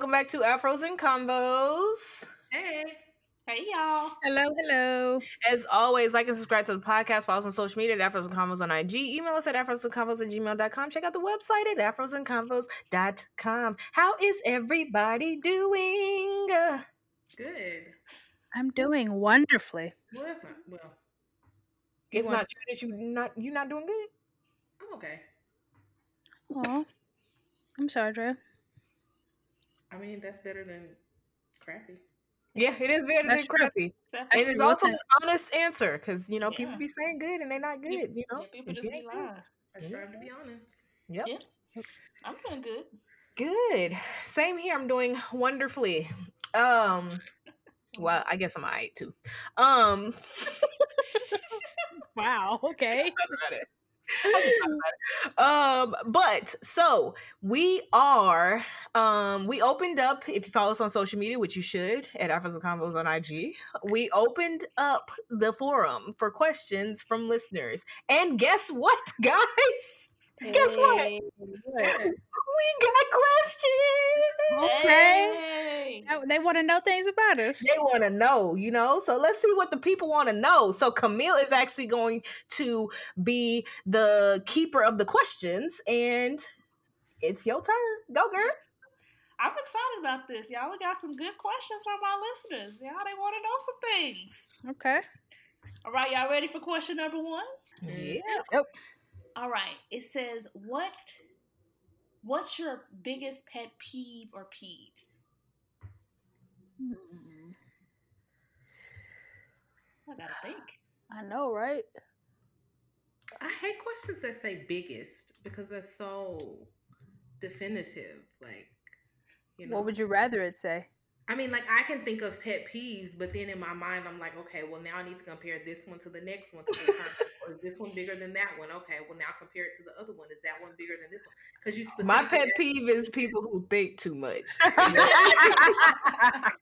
welcome back to Afros and Convos. Hey. Hey y'all. Hello, hello. As always, like and subscribe to the podcast. Follow us on social media at Afros and Convos on IG. Email us at afrosandconvos at gmail.com. Check out the website at afrosandconvos.com. How is everybody doing? Good. I'm doing wonderfully. Well, that's not well. It's not true that you not you not doing good. I'm okay. Oh, I'm sorry, Dre. I mean, that's better than crappy. Yeah, it is better That's than true. crappy. That's And it's also an honest answer because you know people be saying good and they're not good. You know, people just you be lying. I strive to be honest. Yep. Yeah. I'm doing good. Good. Same here. I'm doing wonderfully. Um. Well, I guess I'm alright too. Um. Wow. Okay. Um, but so we are um we opened up if you follow us on social media, which you should at Afros and Convos on IG, we opened up the forum for questions from listeners. And guess what, guys? Guess what? Hey. We got questions. Okay. Hey. They want to know things about us. They want to know, you know. So let's see what the people want to know. So Camille is actually going to be the keeper of the questions, and it's your turn. Go, girl. I'm excited about this. Y'all we got some good questions from our listeners. Y'all they want to know some things. Okay. All right, y'all ready for question number one? Yeah. All right. It says what what's your biggest pet peeve or peeves? Hmm. I gotta think. I know, right? I hate questions that say biggest because they're so definitive. Like, you know, What would you rather it say? I mean, like I can think of pet peeves, but then in my mind, I'm like, okay, well now I need to compare this one to the next one. To the or is this one bigger than that one? Okay, well now compare it to the other one. Is that one bigger than this one? Because you My pet peeve is people who think too much.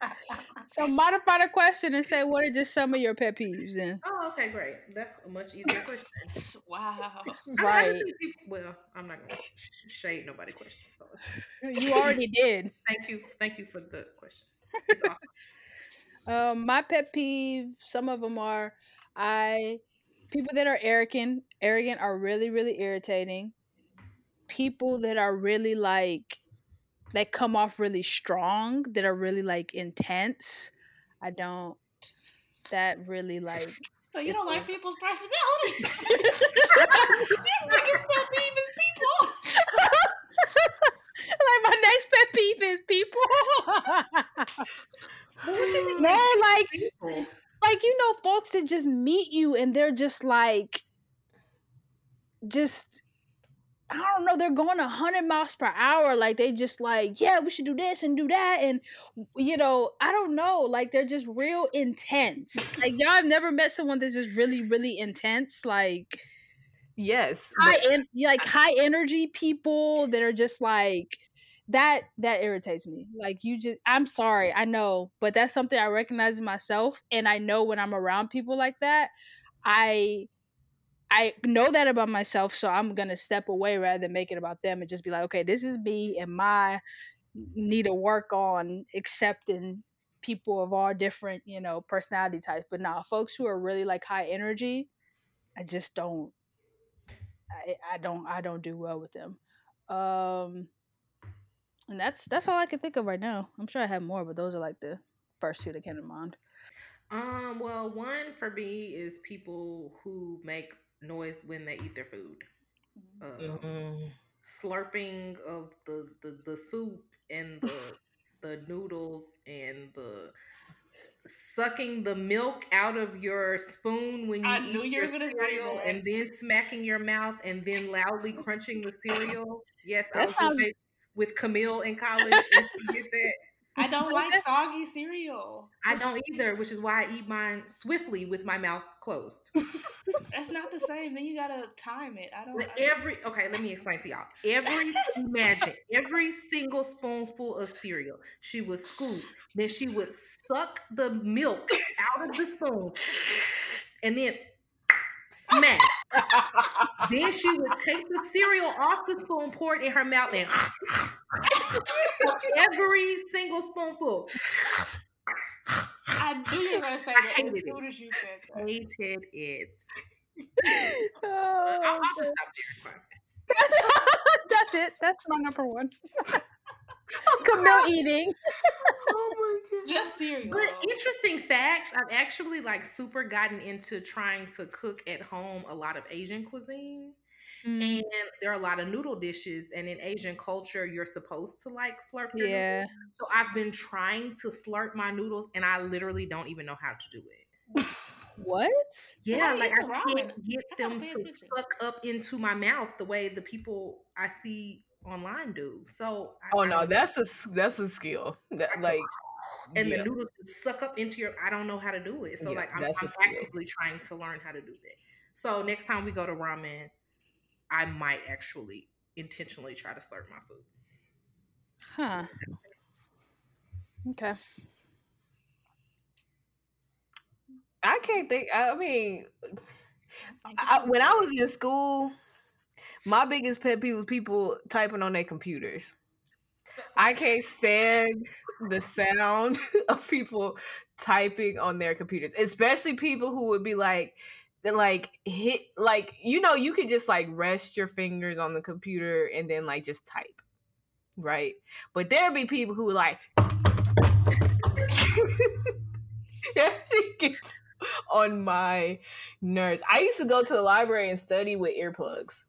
So modify the question and say what are just some of your pet peeves then? Oh, okay, great. That's a much easier question. Wow. I- I Right. think people- well, I'm not gonna shade nobody question. So You already did. thank you, thank you for the question. Awesome. Um, my pet peeve, some of them are I people that are arrogant, arrogant are really, really irritating. People that are really like that come off really strong, that are really like intense. I don't that really like So you don't like people's personalities? Your biggest pet peeve is people. like my next pet peeve is people. no, like People. like you know folks that just meet you and they're just like just I don't know, they're going a hundred miles per hour. Like they just like, yeah, we should do this and do that. And you know, I don't know, like they're just real intense. Like y'all have never met someone that's just really, really intense. Like yes. high en- like high energy people that are just like that that irritates me like you just i'm sorry i know but that's something i recognize in myself and i know when i'm around people like that i i know that about myself so i'm gonna step away rather than make it about them and just be like okay this is me and my need to work on accepting people of all different you know personality types but now folks who are really like high energy i just don't I, I don't I don't do well with them. Um and that's that's all I can think of right now. I'm sure I have more, but those are like the first two that came to mind. Um, well, one for me is people who make noise when they eat their food. Uh, Mm. Slurping of the, the, the soup and the the noodles and the sucking the milk out of your spoon when you I eat knew you your were gonna cereal and then smacking your mouth and then loudly crunching the cereal. Yes, I was sounds- with- with Camille in college and she did that. I don't like soggy cereal. I don't either, which is why I eat mine swiftly with my mouth closed. That's not the same. Then you gotta time it. I don't. I- every okay, let me explain to y'all. Every imagine every single spoonful of cereal, she would scoop, then she would suck the milk out of the spoon, and then smack. Then she would take the cereal off the spoon, pour it in her mouth, and every single spoonful. I knew you were gonna say that as soon as you said that. Hated it. Oh, I'll, I'll just stop there. It's fine. That's it. That's my number one. Camille eating. oh my god. Just cereal. But interesting facts, I've actually like super gotten into trying to cook at home a lot of Asian cuisine. Mm, And there are a lot of noodle dishes, and in Asian culture, you're supposed to like slurp your yeah. noodles. So I've been trying to slurp my noodles, and I literally don't even know how to do it. What? Yeah, do like I eat can't get them to suck up into my mouth the way the people I see online do. So I, Oh I no, don't- that's a that's a skill. That like and yeah. the noodles suck up into your. I don't know how to do it. So Yeah, like I'm, I'm actively trying to learn how to do that. So next time we go to ramen, I might actually intentionally try to slurp my food. Huh. Okay. I can't think. I mean, I, when I was in school, my biggest pet peeve people typing on their computers. I can't stand the sound of people typing on their computers, especially people who would be like, like hit like you know you could just like rest your fingers on the computer and then like just type, right? But there'd be people who like. it gets on my nerves. I used to go to the library and study with earplugs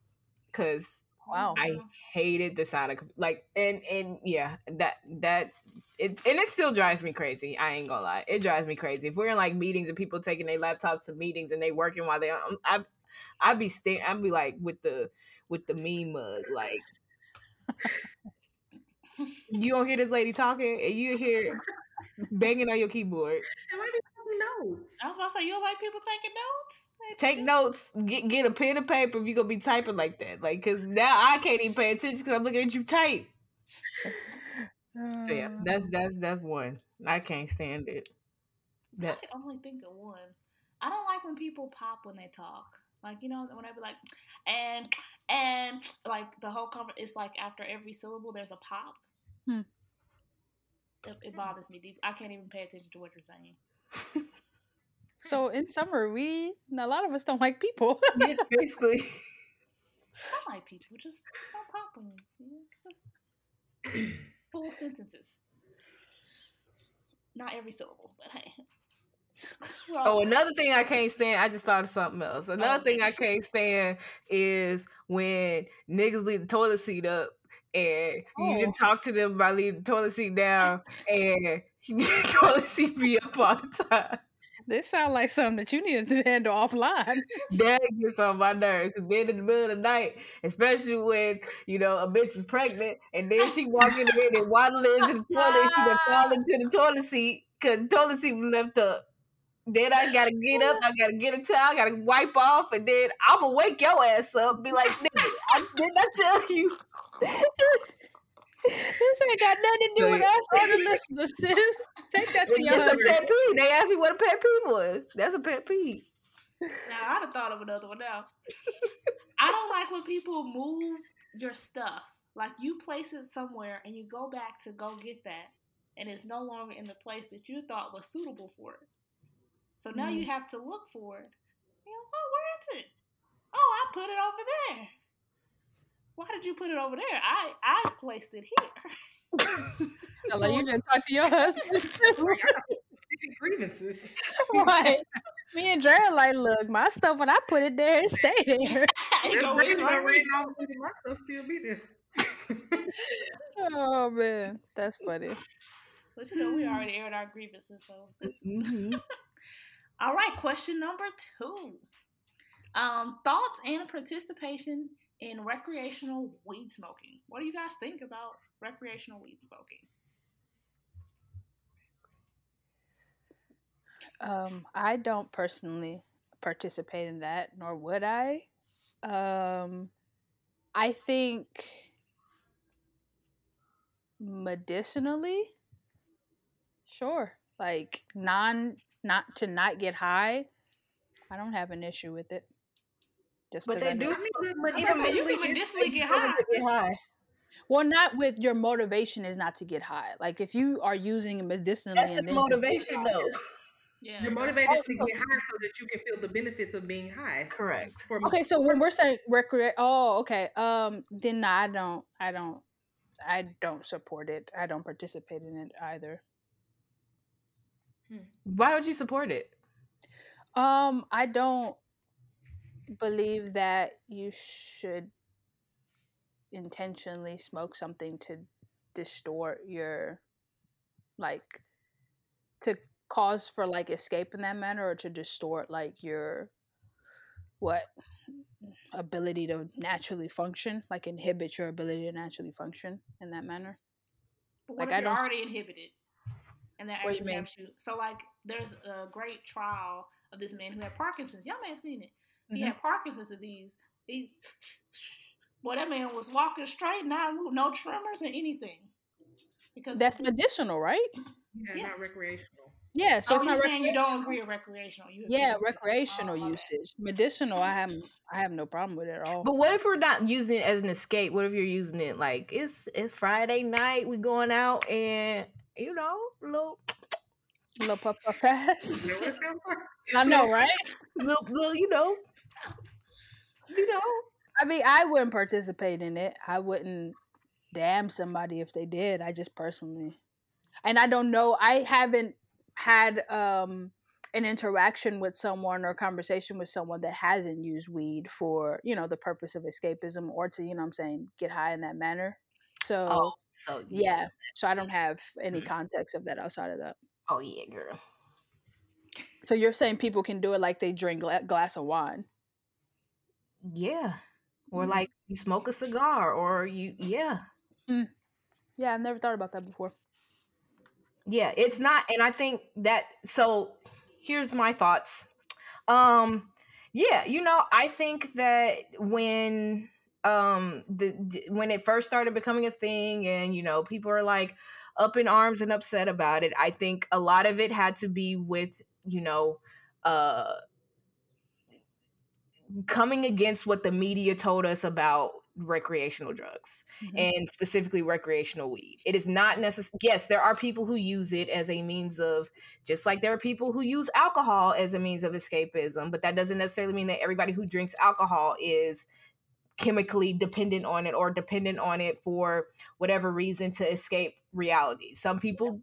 because Wow. I hated the sound of like and and yeah that that it and it still drives me crazy. I ain't gonna lie, it drives me crazy. If we're in like meetings and people taking their laptops to meetings and they working while they um, I I'd be staying I'd be like with the with the meme mug like. You don't hear this lady talking, and you hear banging on your keyboard. There might be some notes. I was about to say, you don't like people taking notes? They Take notes. Get get a pen and paper if you gonna be typing like that. Like, cause now I can't even pay attention because I'm looking at you type. So yeah, that's that's that's one. I can't stand it. That I can only think of one. I don't like when people pop when they talk. Like you know, when I be like, and and like the whole conver it's like after every syllable there's a pop. Hmm. It, it bothers me deep. I can't even pay attention to what you're saying. So in summer, we a lot of us don't like people. yeah, basically. I like people just don't pop when you know, just full sentences. Not every syllable, but hey. Oh, another thing I can't stand. I just thought of something else. Another Oh, thing I can't stand is when niggas leave the toilet seat up and you Oh. didn't talk to them by leaving the toilet seat down and the toilet seat be up all the time. this sounds like something that you needed to handle offline. That gets on my nerves. Then in the middle of the night, especially when you know a bitch is pregnant, and then she walk in there and waddle into the toilet, she gonna fall into the toilet seat because the toilet seat was left up. Then I gotta get up, I gotta get a towel, I gotta wipe off, and then I'm gonna wake your ass up, be like, I did not tell you. this ain't got nothing to do with us or the listeners, sis. Take that to your It's a pet peeve. They asked me what a pet peeve was. That's a pet peeve. Now I'd have thought of another one now. I don't like when people move your stuff. Like you place it somewhere and you go back to go get that, and it's no longer in the place that you thought was suitable for it. So now you mm-hmm. have to look for it. You know, oh, where is it? Oh, I put it over there. Why did you put it over there? I I placed it here. Stella, you didn't talk to your husband. Specific grievances. right. Me and Dre are like, look, my stuff when I put it there, it stay there. You know, it's right where- My stuff still be there. oh man, that's funny. But you know, we already aired our grievances, so Mhm. All right, question number two. Um, thoughts and participation in recreational weed smoking. What do you guys think about recreational weed smoking? Um, I don't personally participate in that, nor would I. Um, I think medicinally, sure. Like non, not to not get high. I don't have an issue with it. Just But 'cause they I do. it's I fun. was gonna you can medicinally get high. Get high. Well, not with your motivation is not to get high. Like if you are using it medicinally, That's and the then motivation, though. Yeah. You're motivated to get high so that you can feel the benefits of being high. Correct. For Okay, so when we're saying recreate, oh, okay. Um, then nah, I don't, I don't, I don't support it. I don't participate in it either. Why would you support it? Um, I don't believe that you should intentionally smoke something to distort your like to cause for like escape in that manner or to distort like your what ability to naturally function like inhibit your ability to naturally function in that manner Like, I you're don't already inhibited? And that actually helps you. So like there's a great trial of this man who had Parkinson's. Y'all may have seen it. He had mm-hmm. Parkinson's disease. He Boy, that man was walking straight, not move, no tremors or anything. Because that's medicinal right yeah, Yeah. not recreational. yeah so oh, it's you're not saying you don't agree with recreational. You yeah recreational Oh, my bad. usage medicinal i have i have no problem with it at all But what if we're not using it as an escape? What if you're using it like it's it's Friday night, we going out and you know, little little puff puff pass You know what it feels like? i know right little, little you know, you know. I mean, I wouldn't participate in it. I wouldn't damn somebody if they did. I just personally, and I don't know. I haven't had um an interaction with someone or conversation with someone that hasn't used weed for you know the purpose of escapism or to you know what I'm saying get high in that manner. So Oh, so yeah, so I don't have any Mm. context of that outside of that. Oh yeah, girl. So you're saying people can do it like they drink a glass of wine? Yeah. Or Mm. like you smoke a cigar or you yeah. Yeah, I've never thought about that before. Yeah, it's not and I think that so here's my thoughts. Um yeah, you know, I think that when um the d- when it first started becoming a thing and you know, people are like up in arms and upset about it, I think a lot of it had to be with, you know, uh coming against what the media told us about recreational drugs Mhm. and specifically recreational weed. It is not necessary. Yes, there are people who use it as a means of, just like there are people who use alcohol as a means of escapism, but that doesn't necessarily mean that everybody who drinks alcohol is chemically dependent on it or dependent on it for whatever reason to escape reality. Some people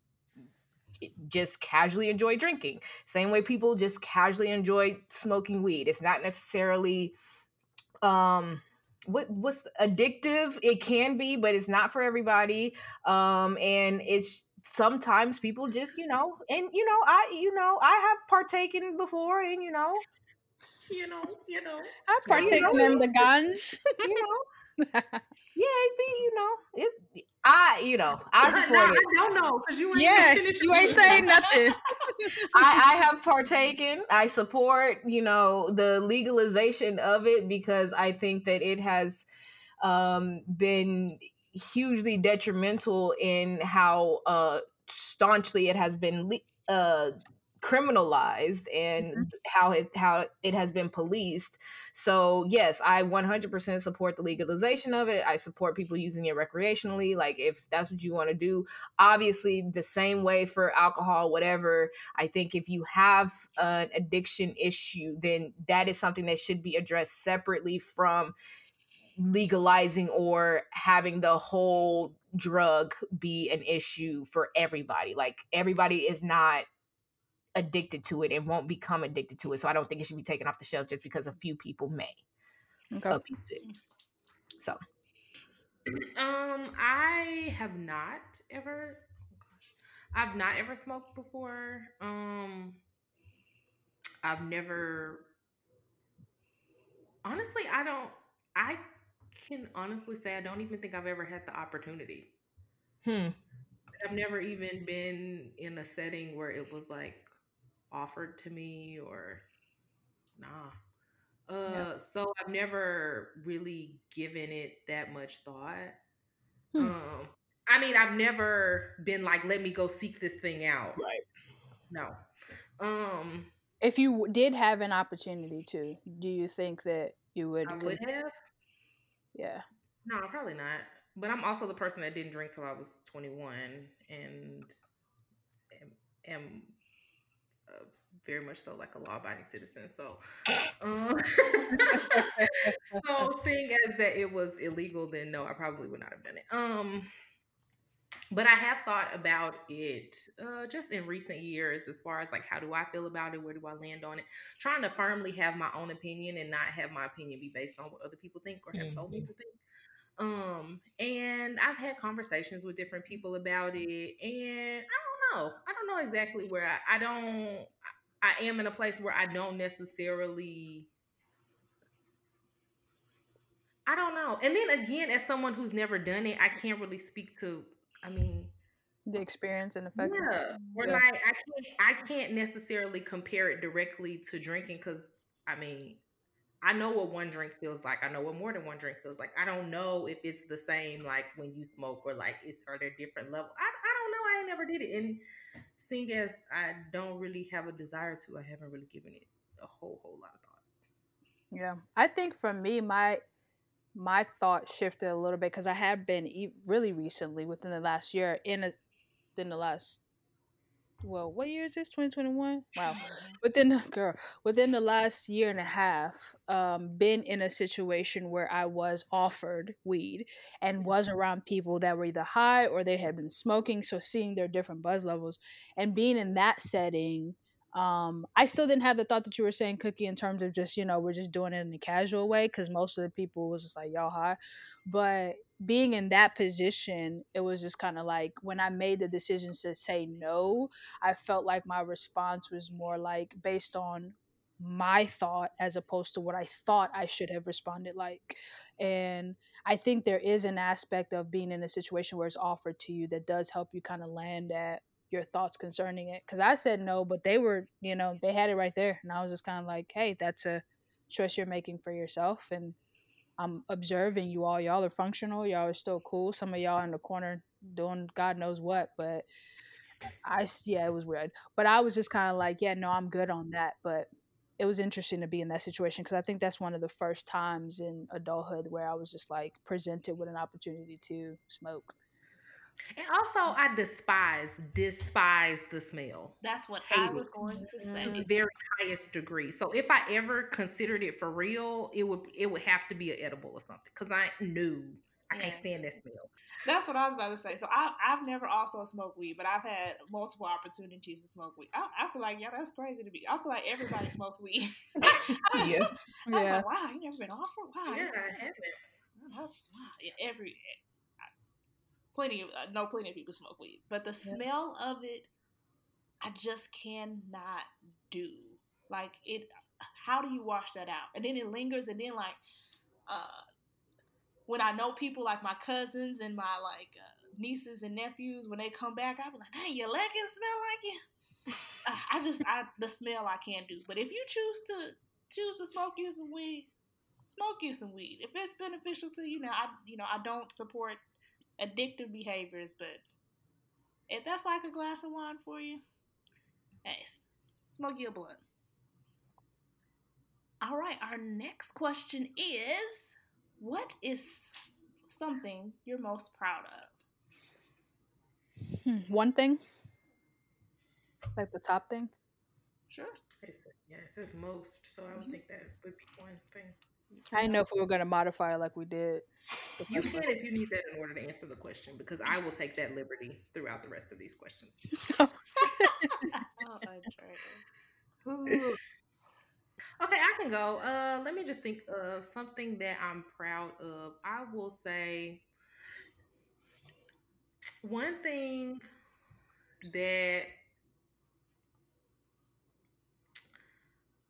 just casually enjoy drinking. Same way people just casually enjoy smoking weed. It's not necessarily um what what's addictive it can be but it's not for everybody um and it's sometimes people just you know and you know i you know i have partaken before and you know You know, you know. I've Yeah, you partaken know. in the ganj. you know yeah it be you know it i you know i support it I don't know because you ain't yeah, you ain't saying nothing. I, I have partaken. I support, you know, the legalization of it because I think that it has um, been hugely detrimental in how uh, staunchly it has been le- uh, criminalized and mm-hmm. how it how it has been policed. So yes, I 100% support the legalization of it. I support people using it recreationally. Like if that's what you want to do, obviously the same way for alcohol, whatever. I think if you have an addiction issue, then that is something that should be addressed separately from legalizing or having the whole drug be an issue for everybody. Like everybody is not addicted to it and won't become addicted to it. So I don't think it should be taken off the shelf just because a few people may Okay. abuse it. So Um, I have not ever. Oh gosh, I've not ever smoked before. Um, I've never. Honestly, I don't. I can honestly say I don't even think I've ever had the opportunity. hmm. I've never even been in a setting where it was like offered to me or nah. Uh, so I've never really given it that much thought. Hmm. Um, I mean, I've never been like, let me go seek this thing out. Right. No. Um, If you did have an opportunity to, do you think that you would. I would have. Yeah. No, probably not. But I'm also the person that didn't drink till I was 21 and am, am very much so like a law-abiding citizen. So, um, so seeing as that it was illegal, then no, I probably would not have done it. Um, but I have thought about it uh, just in recent years as far as like how do I feel about it, where do I land on it, trying to firmly have my own opinion and not have my opinion be based on what other people think or have mm-hmm. told me mm-hmm. to think. Um, and I've had conversations with different people about it, and I don't know. I don't know exactly where I, I don't. I am in a place where I don't necessarily. I don't know. And then again, as someone who's never done it, I can't really speak to. I mean, the experience and effects. Yeah, or yeah. like I can't. I can't necessarily compare it directly to drinking because I mean, I know what one drink feels like. I know what more than one drink feels like. I don't know if it's the same like when you smoke or like it's are there different level. I I don't know. I never did it. And seeing as I don't really have a desire to, I haven't really given it a whole whole lot of thought. Yeah, I think for me, my my thought shifted a little bit because I have been really recently within the last year in a in the last well, what year is this? 2021? Wow. Within the girl, within the last year and a half, um, been in a situation where I was offered weed and was around people that were either high or they had been smoking. So seeing their different buzz levels and being in that setting, um, I still didn't have the thought that you were saying, Cookie, in terms of just, you know, we're just doing it in a casual way because most of the people was just like, y'all high. But being in that position, it was just kind of like when I made the decision to say no, I felt like my response was more like based on my thought as opposed to what I thought I should have responded like. And I think there is an aspect of being in a situation where it's offered to you that does help you kind of land at your thoughts concerning it. Cause I said no, but they were, you know, they had it right there. And I was just kind of like, hey, that's a choice you're making for yourself. And I'm observing you all. Y'all are functional. Y'all are still cool. Some of y'all in the corner doing God knows what, but I yeah, it was weird. But I was just kind of like, yeah, no, I'm good on that. But it was interesting to be in that situation because I think that's one of the first times in adulthood where I was just like presented with an opportunity to smoke. And also, I despise despise the smell. That's what Hate I was going to say to the very highest degree. So if I ever considered it for real, it would it would have to be an edible or something because I knew I yeah. can't stand that smell. That's what I was about to say. So I, I've never also smoked weed, but I've had multiple opportunities to smoke weed. I, I feel like, yeah, that's crazy to me. I feel like everybody smokes weed. yeah. yeah. Like, wow, you never been offered? Wow. Yeah, I haven't. That's wow. Yeah, every plenty of uh, know plenty of people smoke weed, but the yeah. smell of it, I just cannot do. Like it, how do you wash that out? And then it lingers, and then like, uh, when I know people like my cousins and my like uh, nieces and nephews, when they come back, I be like, "Dang, your leggings smell like you." I just, I the smell I can't do. But if you choose to choose to smoke you some weed, smoke you some weed. If it's beneficial to you, now I, you know, I don't support addictive behaviors, but if that's like a glass of wine for you, hey, smoke your blunt. All right, our next question is what is something you're most proud of? Hmm, one thing? Like the top thing? Sure. Yeah, it says most, so I would mm-hmm. think that would be one thing. I didn't know if we were going to modify it like we did. You can if you need that in order to answer the question, because I will take that liberty throughout the rest of these questions. oh, okay, I can go. Uh, let me just think of something that I'm proud of. I will say one thing that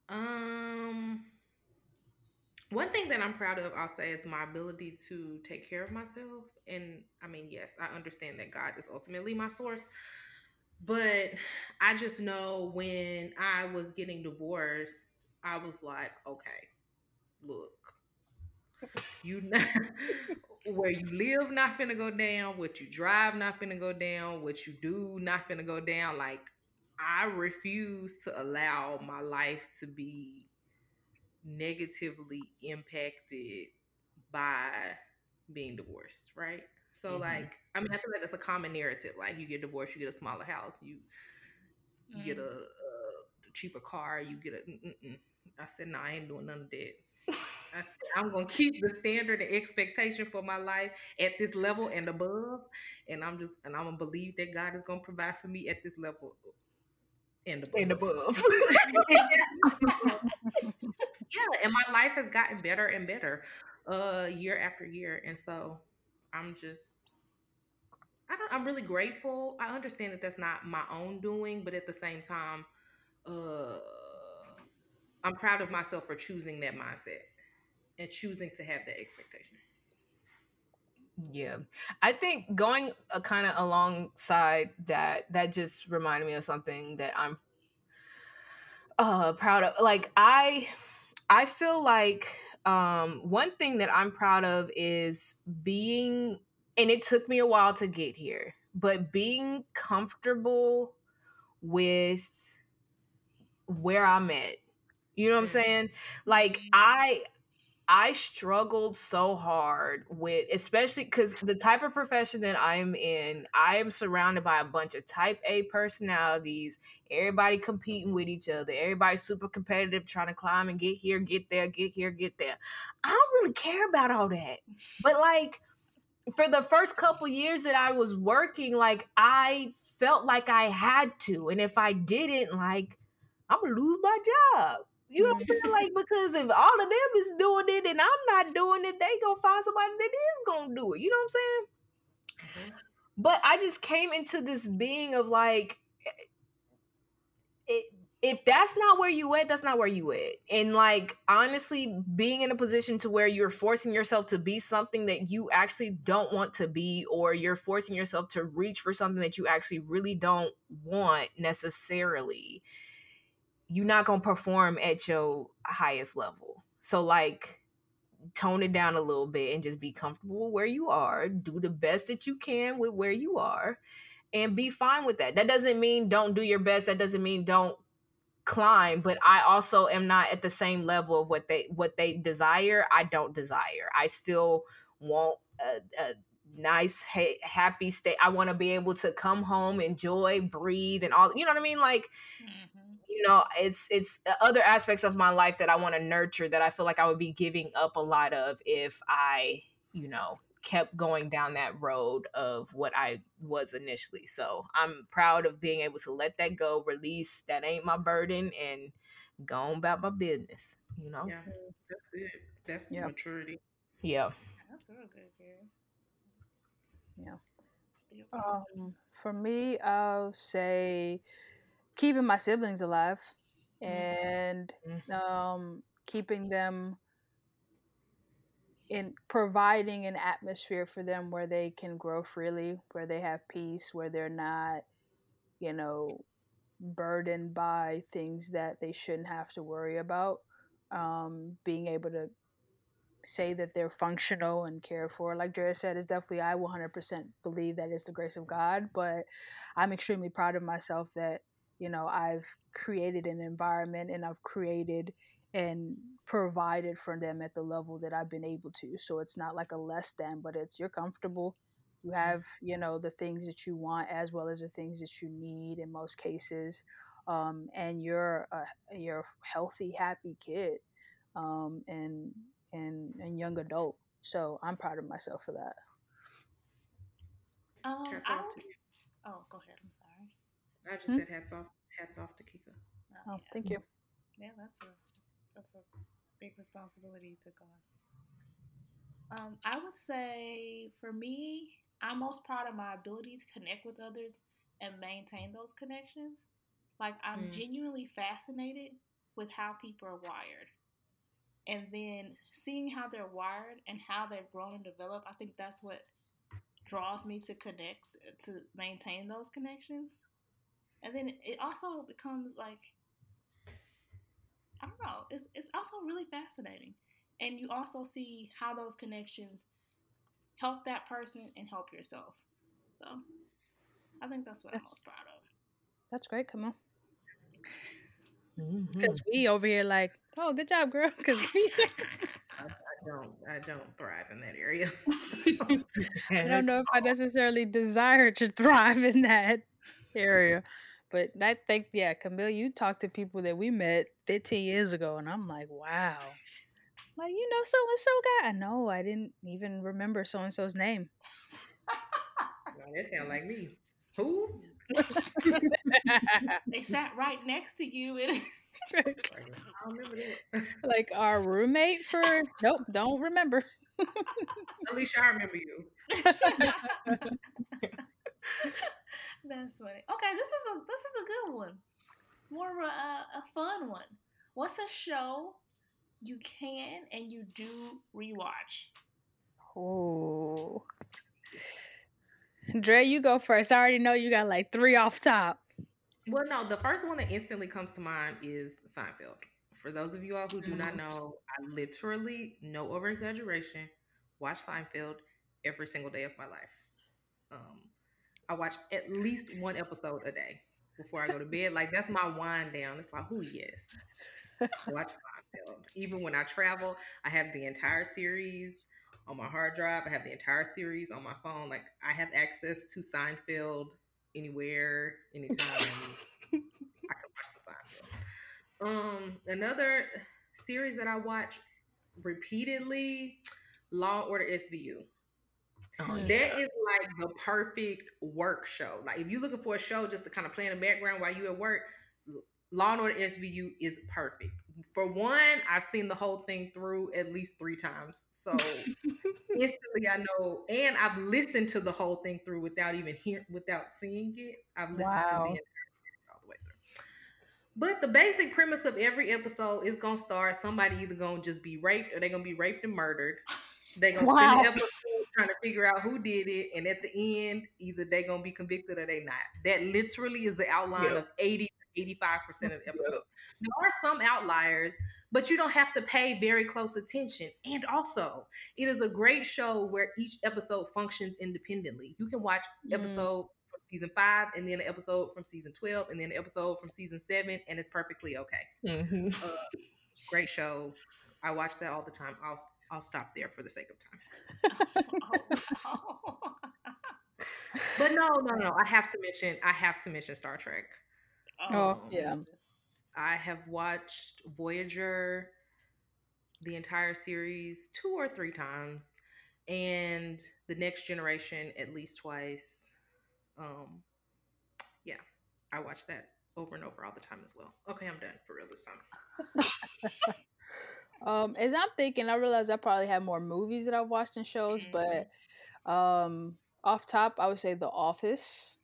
um one thing that I'm proud of, I'll say, is my ability to take care of myself. And I mean, yes, I understand that God is ultimately my source. But I just know when I was getting divorced, I was like, okay, look, you not, where you live not finna go down, what you drive not finna go down, what you do not finna go down. Like I refuse to allow my life to be negatively impacted by being divorced, right? So mm-hmm. like, I mean, I feel like that's a common narrative. Like, you get divorced, you get a smaller house, you mm. get a, a, cheaper car, you get a. Mm-mm. I said, no, I ain't doing none of that. I said, I'm gonna keep the standard and expectation for my life at this level and above, and I'm just and I'm gonna believe that God is gonna provide for me at this level and above. And above. yeah, and my life has gotten better and better, uh, year after year, and so I'm just. I don't, I'm really grateful. I understand that that's not my own doing, but at the same time, uh, I'm proud of myself for choosing that mindset and choosing to have that expectation. Yeah. I think going a uh, kind of alongside that, that just reminded me of something that I'm uh proud of. Like I I feel like um one thing that I'm proud of is being and it took me a while to get here, but being comfortable with where I'm at. You know what I'm saying? Like mm-hmm. I I struggled so hard with, especially because the type of profession that I'm in, I am surrounded by a bunch of type A personalities, everybody competing with each other, everybody super competitive, trying to climb and get here, get there, get here, get there. I don't really care about all that. But like, for the first couple years that I was working, like, I felt like I had to. And if I didn't, like, I'm gonna lose my job. You know what I'm saying? Like because if all of them is doing it and I'm not doing it, they gonna find somebody that is gonna do it. You know what I'm saying? Mm-hmm. But I just came into this being of like, it, if that's not where you at, that's not where you at. And like honestly, being in a position to where you're forcing yourself to be something that you actually don't want to be, or you're forcing yourself to reach for something that you actually really don't want necessarily you're not gonna perform at your highest level. So like tone it down a little bit and just be comfortable where you are. Do the best that you can with where you are and be fine with that. That doesn't mean don't do your best. That doesn't mean don't climb, but I also am not at the same level of what they what they desire. I don't desire. I still want a, a nice ha- happy state. I want to be able to come home, enjoy, breathe and all, you know what I mean? Like mm-hmm you know it's it's uh, other aspects of my life that i want to nurture that i feel like i would be giving up a lot of if i you know kept going down that road of what i was initially. So i'm proud of being able to let that go release that ain't my burden and go on about my business you know? Yeah that's it that's yeah. maturity. Yeah. That's real good Gary. yeah. Um, for me, I'll say keeping my siblings alive mm-hmm. and mm-hmm. um, keeping them in providing an atmosphere for them where they can grow freely, where they have peace, where they're not, you know, burdened by things that they shouldn't have to worry about. Um, being able to say that they're functional and cared for. Like Drea said, is definitely I 100% believe that it's the grace of God, but I'm extremely proud of myself that you know i've created an environment and i've created and provided for them at the level that i've been able to. So it's not like a less than but it's you're comfortable. You have you know the things that you want as well as the things that you need in most cases um, and you're a you're a healthy happy kid um, and and and young adult. So i'm proud of myself for that. Um, I was, oh go ahead i'm sorry I just hmm? said hats off, hats off to Kika. Oh, oh thank you. Yeah, that's a that's a big responsibility to take on. Um, I would say for me, I'm most proud of my ability to connect with others and maintain those connections. Like I'm mm. genuinely fascinated with how people are wired. And then seeing how they're wired and how they've grown and developed, I think that's what draws me to connect to maintain those connections and then it also becomes like I don't know. It's it's also really fascinating, and you also see how those connections help that person and help yourself. So I think that's what that's, I'm most proud of. That's great, Come on. Because mm-hmm. we over here like, oh, good job, girl. Because we. I, I, don't, I don't thrive in that area. I don't know if I necessarily desire to thrive in that area, but I think, yeah, Camille, you talked to people that we met 15 years ago, and I'm like, wow. Like, you know, so and so guy. I know, I didn't even remember so and so's name. no, that sound like me. Who? they sat right next to you and like our roommate for nope, don't remember. At least I remember you. That's funny. Okay, this is a this is a good one. More of a, a fun one. What's a show you can and you do rewatch? Oh. Dre, you go first. I already know you got like three off top. Well, no, the first one that instantly comes to mind is Seinfeld. For those of you all who do not mm-hmm. know, I literally, no over exaggeration, watch Seinfeld every single day of my life. Um, I watch at least one episode a day before I go to bed. Like that's my wind down. It's like, oh yes, watch Seinfeld. Even when I travel, I have the entire series on my hard drive. I have the entire series on my phone. Like I have access to Seinfeld anywhere, anytime. I can watch some Seinfeld. Um, another series that I watch repeatedly, Law and Order SVU. Oh, hmm. yeah. That is like the perfect work show. Like if you're looking for a show just to kind of play in the background while you're at work, Law and Order SVU is perfect. For one, I've seen the whole thing through at least three times. So instantly I know and I've listened to the whole thing through without even hearing without seeing it. I've listened wow. to the entire series all the way through. But the basic premise of every episode is gonna start somebody either gonna just be raped or they're gonna be raped and murdered. They're gonna wow. spend the episode trying to figure out who did it, and at the end, either they're gonna be convicted or they not. That literally is the outline of 80 85% of the episode. There are some outliers, but you don't have to pay very close attention. And also, it is a great show where each episode functions independently. You can watch mm. episode from season five, and then an episode from season 12, and then an episode from season seven, and it's perfectly okay. Mm-hmm. Uh, great show. I watch that all the time. I'll I'll stop there for the sake of time. but no, no, no. I have to mention. I have to mention Star Trek. Oh, um, yeah. I have watched Voyager, the entire series, two or three times, and The Next Generation at least twice. Um, yeah, I watched that over and over all the time as well. Okay, I'm done for real this time. um, as I'm thinking, I realize I probably have more movies that I've watched and shows, mm-hmm. but um, off top, I would say The Office.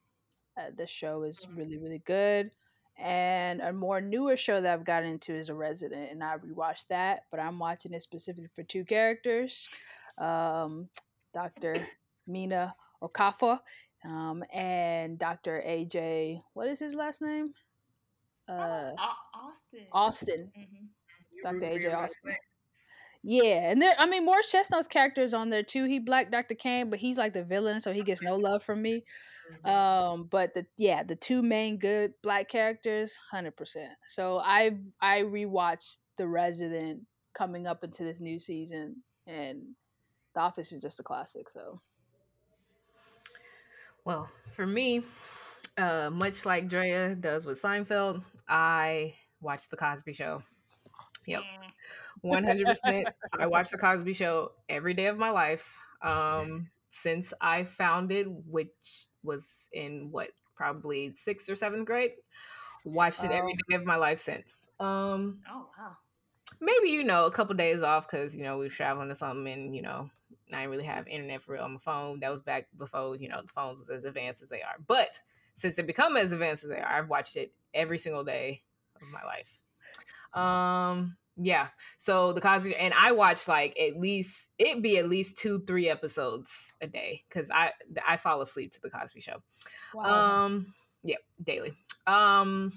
Uh, the show is mm-hmm. really, really good. And a more newer show that I've gotten into is A Resident, and I rewatched that, but I'm watching it specifically for two characters um, Dr. Mina Okafor um, and Dr. AJ. What is his last name? Oh, uh, Austin. Austin. Mm-hmm. Dr. AJ Austin. Yeah, and there, I mean, Morris Chestnut's character is on there too. He black Dr. Cain, but he's like the villain, so he gets no love from me. Mm-hmm. Um, but the yeah, the two main good black characters, hundred percent. So I've I rewatched The Resident coming up into this new season, and The Office is just a classic. So, well, for me, uh, much like Drea does with Seinfeld, I watch The Cosby Show. Yep. Mm. 100%. I watch The Cosby Show every day of my life um, since I found it, which was in what, probably sixth or seventh grade. Watched it every oh. of my life since. Um, oh, wow. Maybe, you know, a couple days off because, you know, we were traveling or something and, you know, I didn't really have internet for real on my phone. That was back before, you know, the phones was as advanced as they are. But since they become as advanced as they are, I've watched it every single day of my life. Um, yeah. So the Cosby and I watch like at least it be at least two, three episodes a day because I I fall asleep to the Cosby Show. Wow. Um. Yeah, daily. Um.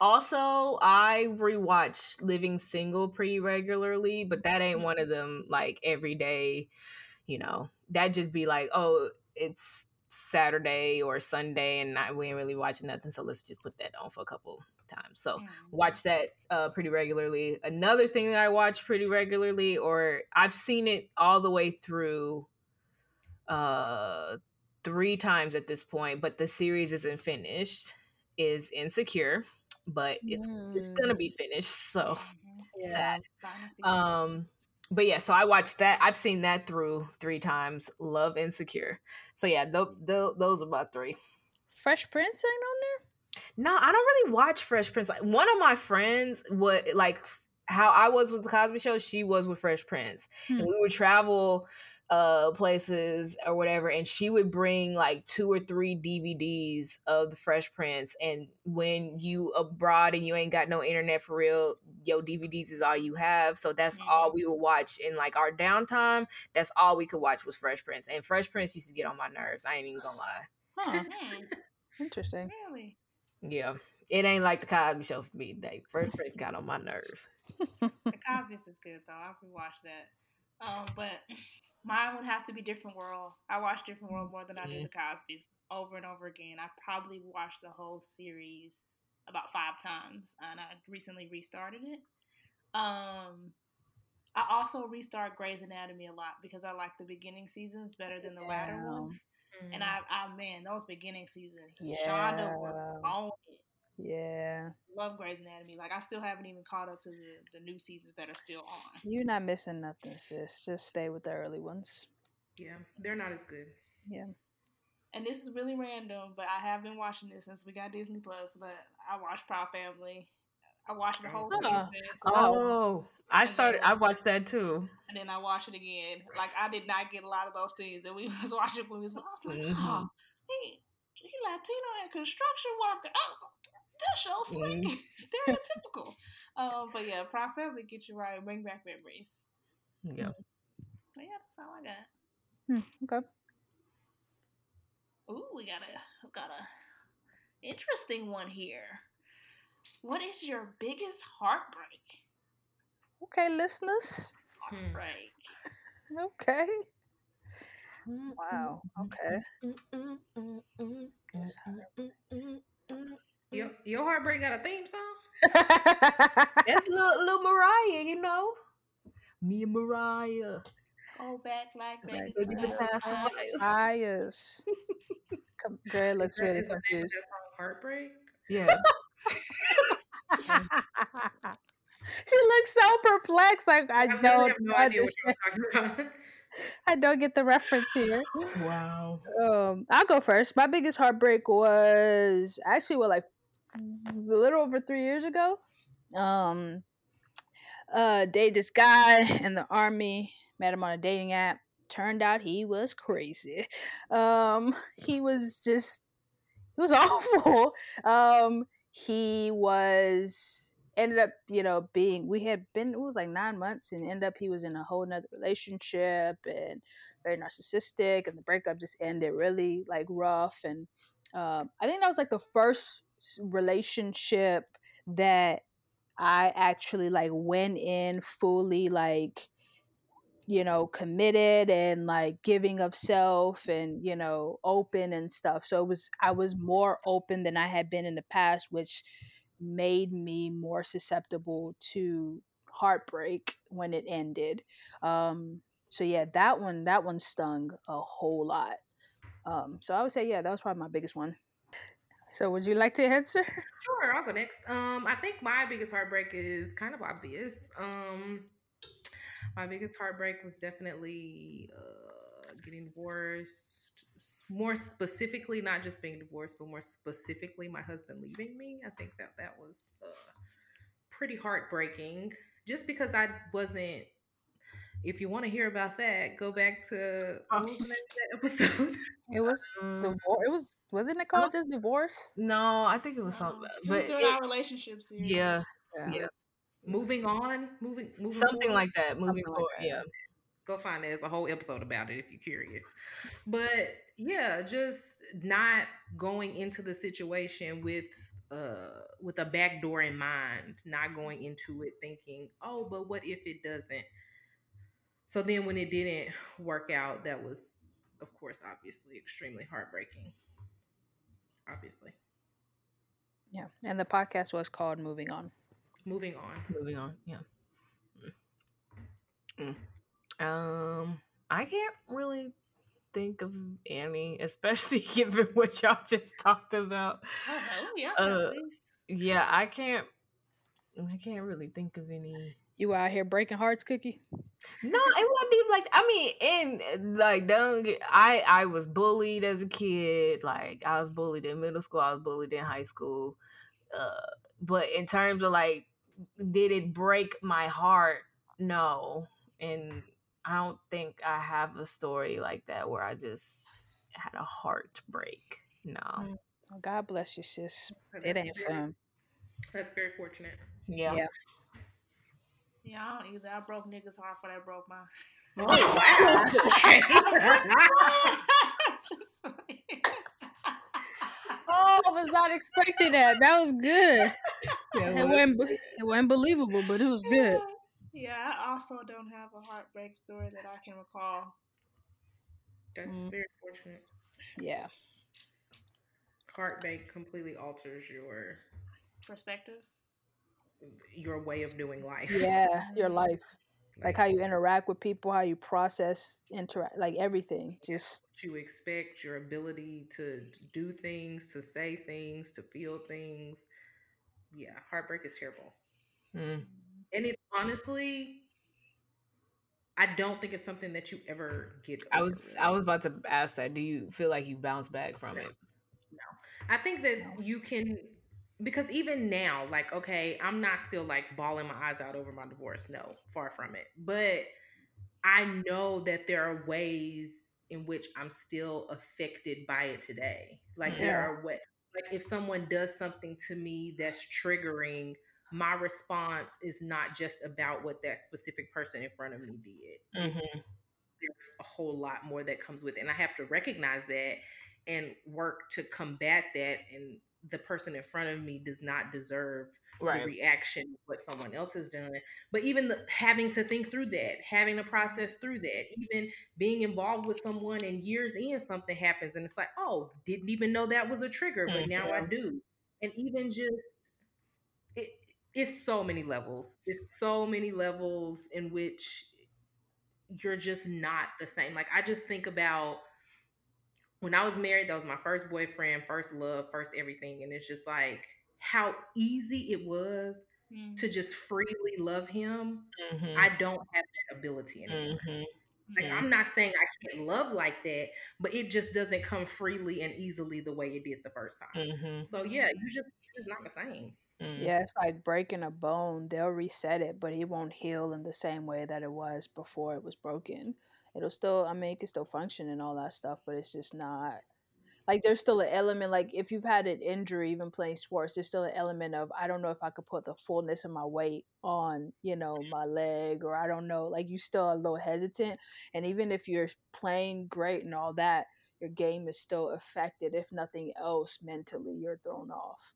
Also, I rewatch Living Single pretty regularly, but that ain't one of them like every day. You know, that just be like, oh, it's Saturday or Sunday, and I, we ain't really watching nothing. So let's just put that on for a couple times. So Mm. watch that uh, pretty regularly. Another thing that I watch pretty regularly, or I've seen it all the way through uh three times at this point, but the series isn't finished. Is Insecure, but it's it's gonna be finished. So Mhm. Yeah. sad. Um, but yeah, so I watched that. I've seen that through three times. Love Insecure. So yeah, th- th- those are my three. Fresh Prince ain't on there. No, I don't really watch Fresh Prince. Like one of my friends would like how I was with the Cosby Show. She was with Fresh Prince, Hmm. and we would travel uh places or whatever and she would bring like two or three DVDs of the Fresh Prince and when you abroad and you ain't got no internet for real yo DVDs is all you have so that's all we would watch in like our downtime that's all we could watch was Fresh Prince and Fresh Prince used to get on my nerves I ain't even gonna lie? Huh. Hmm, Interesting. really? yeah it ain't like the Cosby Show for me like Fresh Prince got on my nerves The Cosby's is good though. I can watch that. Um, but mine would have to be Different World. I watch Different World more than I do Mhm. the Cosby's over and over again. I probably watched the whole series about five times, and I recently restarted it. Um, I also restart Grey's Anatomy a lot because I like the beginning seasons better than the latter Yeah. ones. And I, I man, those beginning seasons, Shonda Yeah. was on. Yeah. Love Grey's Anatomy. Like I still haven't even caught up to the, the new seasons that are still on. You're not missing nothing, sis. Just stay with the early ones. yeah, they're not as good. Yeah. And this is really random, but I have been watching this since we got Disney Plus. But I watched Proud Family. I watched the whole Huh. season, oh I started then- I watched that too and then I watched it again. Like I did not get a lot of those things that we was watching when we was. I was like, Mhm. oh, he, he Latino and construction worker. Oh, that show's slick, Mhm. stereotypical. Um, but yeah, Proud Family get you right, bring back memories. yeah But yeah, that's all I got. Hmm, okay. Ooh, we got a got a interesting one here. What is your biggest heartbreak? Okay, listeners. Hmm. Heartbreak. Okay. Wow. Okay. Your, your heartbreak got a theme song? That's little, little Mariah, you know. Me and Mariah. Go back like Like baby. Babies and Bias. pacifiers. Dre looks really is the name of confused. Heartbreak. Yeah. she looks so perplexed. Like I I literally don't have no idea what understand. you're talking about. I don't get the reference here. wow. Um, I'll go first. My biggest heartbreak was actually what like a little over three years ago. Um, uh, dated this guy in the army. Met him on a dating app. Turned out he was crazy. Um, he was just he was awful. Um, he was ended up you know being we had been it was like nine months and ended up he was in a whole nother relationship and very narcissistic and the breakup just ended really like rough and um, i think that was like the first relationship that i actually like went in fully like you know committed and like giving of self and you know open and stuff. So it was i was more open than i had been in the past which made me more susceptible to heartbreak when it ended. Um so yeah that one that one stung a whole lot. Um so i would say yeah that was probably my biggest one so would you like to answer Sure, I'll go next. Um, I think my biggest heartbreak is kind of obvious. Um, my biggest heartbreak was definitely uh, getting divorced. More specifically, not just being divorced, but more specifically, my husband leaving me. I think that that was uh, pretty heartbreaking. Just because I wasn't. If you want to hear about that, go back to what was the name of that episode? it was Um, divorce it was wasn't it called just divorce No, I think it was Um, something. it was But during it- our relationship series. yeah, yeah, moving on, moving, moving something forward. like that. Moving like forward, that. yeah. go find it. There's a whole episode about it if you're curious. But yeah, just not going into the situation with uh with a back door in mind, not going into it thinking, oh, but what if it doesn't? So then when it didn't work out, that was of course, obviously, extremely heartbreaking. Obviously. Yeah. And the podcast was called Moving On. Moving on. Moving on. Yeah. Mm. Um, I can't really think of any, especially given what y'all just talked about. Oh, hell yeah. Uh, yeah, I can't. I can't really think of any. You out here breaking hearts, Cookie? No, it wasn't even like. I mean, and like, don't get. I I was bullied as a kid. Like, I was bullied in middle school. I was bullied in high school. Uh, but in terms of like, did it break my heart? No, and I don't think I have a story like that where I just had a heartbreak. No. Mm. God bless you, sis. It ain't fun. That's very fortunate. Yeah. Yeah. Yeah, I don't either. I broke niggas' heart before they broke mine. Oh, wow. okay. I was not expecting that. That was good. it wasn't. It wasn't believable, but it was good. Yeah, I also don't have a heartbreak story that I can recall. That's Mm. very fortunate. Yeah. Heartbreak completely alters your Perspective. Your way of doing life. Yeah. Your life, like how you interact with people, how you process interact, like everything. Just you expect, your ability to do things, to say things, to feel things. Yeah, heartbreak is terrible. Mm. And it's honestly, I don't think it's something that you ever get. I was I was about to ask that. Do you feel like you bounce back from No. it? No, I think that you can because even now, like, okay, I'm not still like bawling my eyes out over my divorce. No, far from it. But I know that there are ways in which I'm still affected by it today. Like there are ways like if someone does something to me that's triggering, my response is not just about what that specific person in front of me did. Mm-hmm. There's a whole lot more that comes with it. And I have to recognize that and work to combat that. And the person in front of me does not deserve the reaction of what someone else has done. But even the, having to think through that, having to process through that, even being involved with someone and years in something happens and it's like, oh, didn't even know that was a trigger, but now I mm-hmm. do. And even just it, it's so many levels. It's so many levels in which you're just not the same. Like I just think about when I was married, that was my first boyfriend, first love, first everything. And it's just like how easy it was Mm. to just freely love him. Mm-hmm. I don't have that ability anymore. mm-hmm. Like. I'm not saying I can't love like that, but it just doesn't come freely and easily the way it did the first time. Mm-hmm. So yeah, you just it's not the same. Mm. yeah, it's like breaking a bone. They'll reset it, but it won't heal in the same way that it was before it was broken. It'll still, I mean, it can still function and all that stuff, but it's just not like there's still an element. Like if you've had an injury, even playing sports, there's still an element of I don't know if I could put the fullness of my weight on, you know, my leg, or I don't know. Like you still a little hesitant, and even if you're playing great and all that, your game is still affected. If nothing else, mentally, you're thrown off.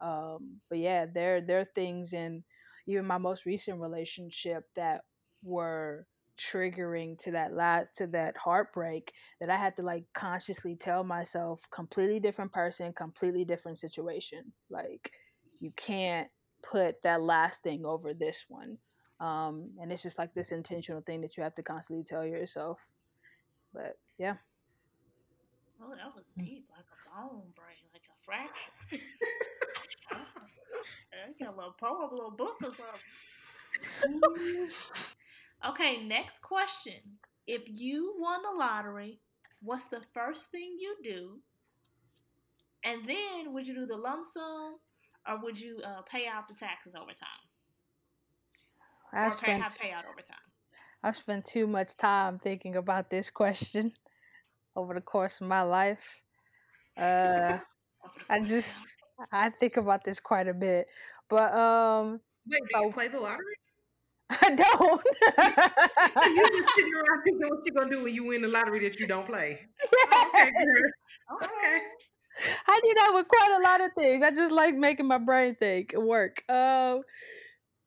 Um, but yeah, there there are things in even my most recent relationship that were triggering to that last to that heartbreak that I had to like consciously tell myself completely different person, completely different situation. Like you can't put that last thing over this one. Um, and it's just like this intentional thing that you have to constantly tell yourself. But yeah. Oh, that was deep, like a bone break, like a fracture. I get a little poem, a little book or something. okay, next question. If you won the lottery, what's the first thing you do? And then, would you do the lump sum, or would you uh, pay out the taxes over time, I or pay, spent have over time? I spent too much time thinking about this question over the course of my life. Uh, I just I think about this quite a bit, but um, Wait, do you Oh. play the lottery? I don't. you just sitting around thinking what you gonna do when you win the lottery that you don't play. Oh, okay, girl. Okay. I do that with quite a lot of things. I just like making my brain think and work. Um,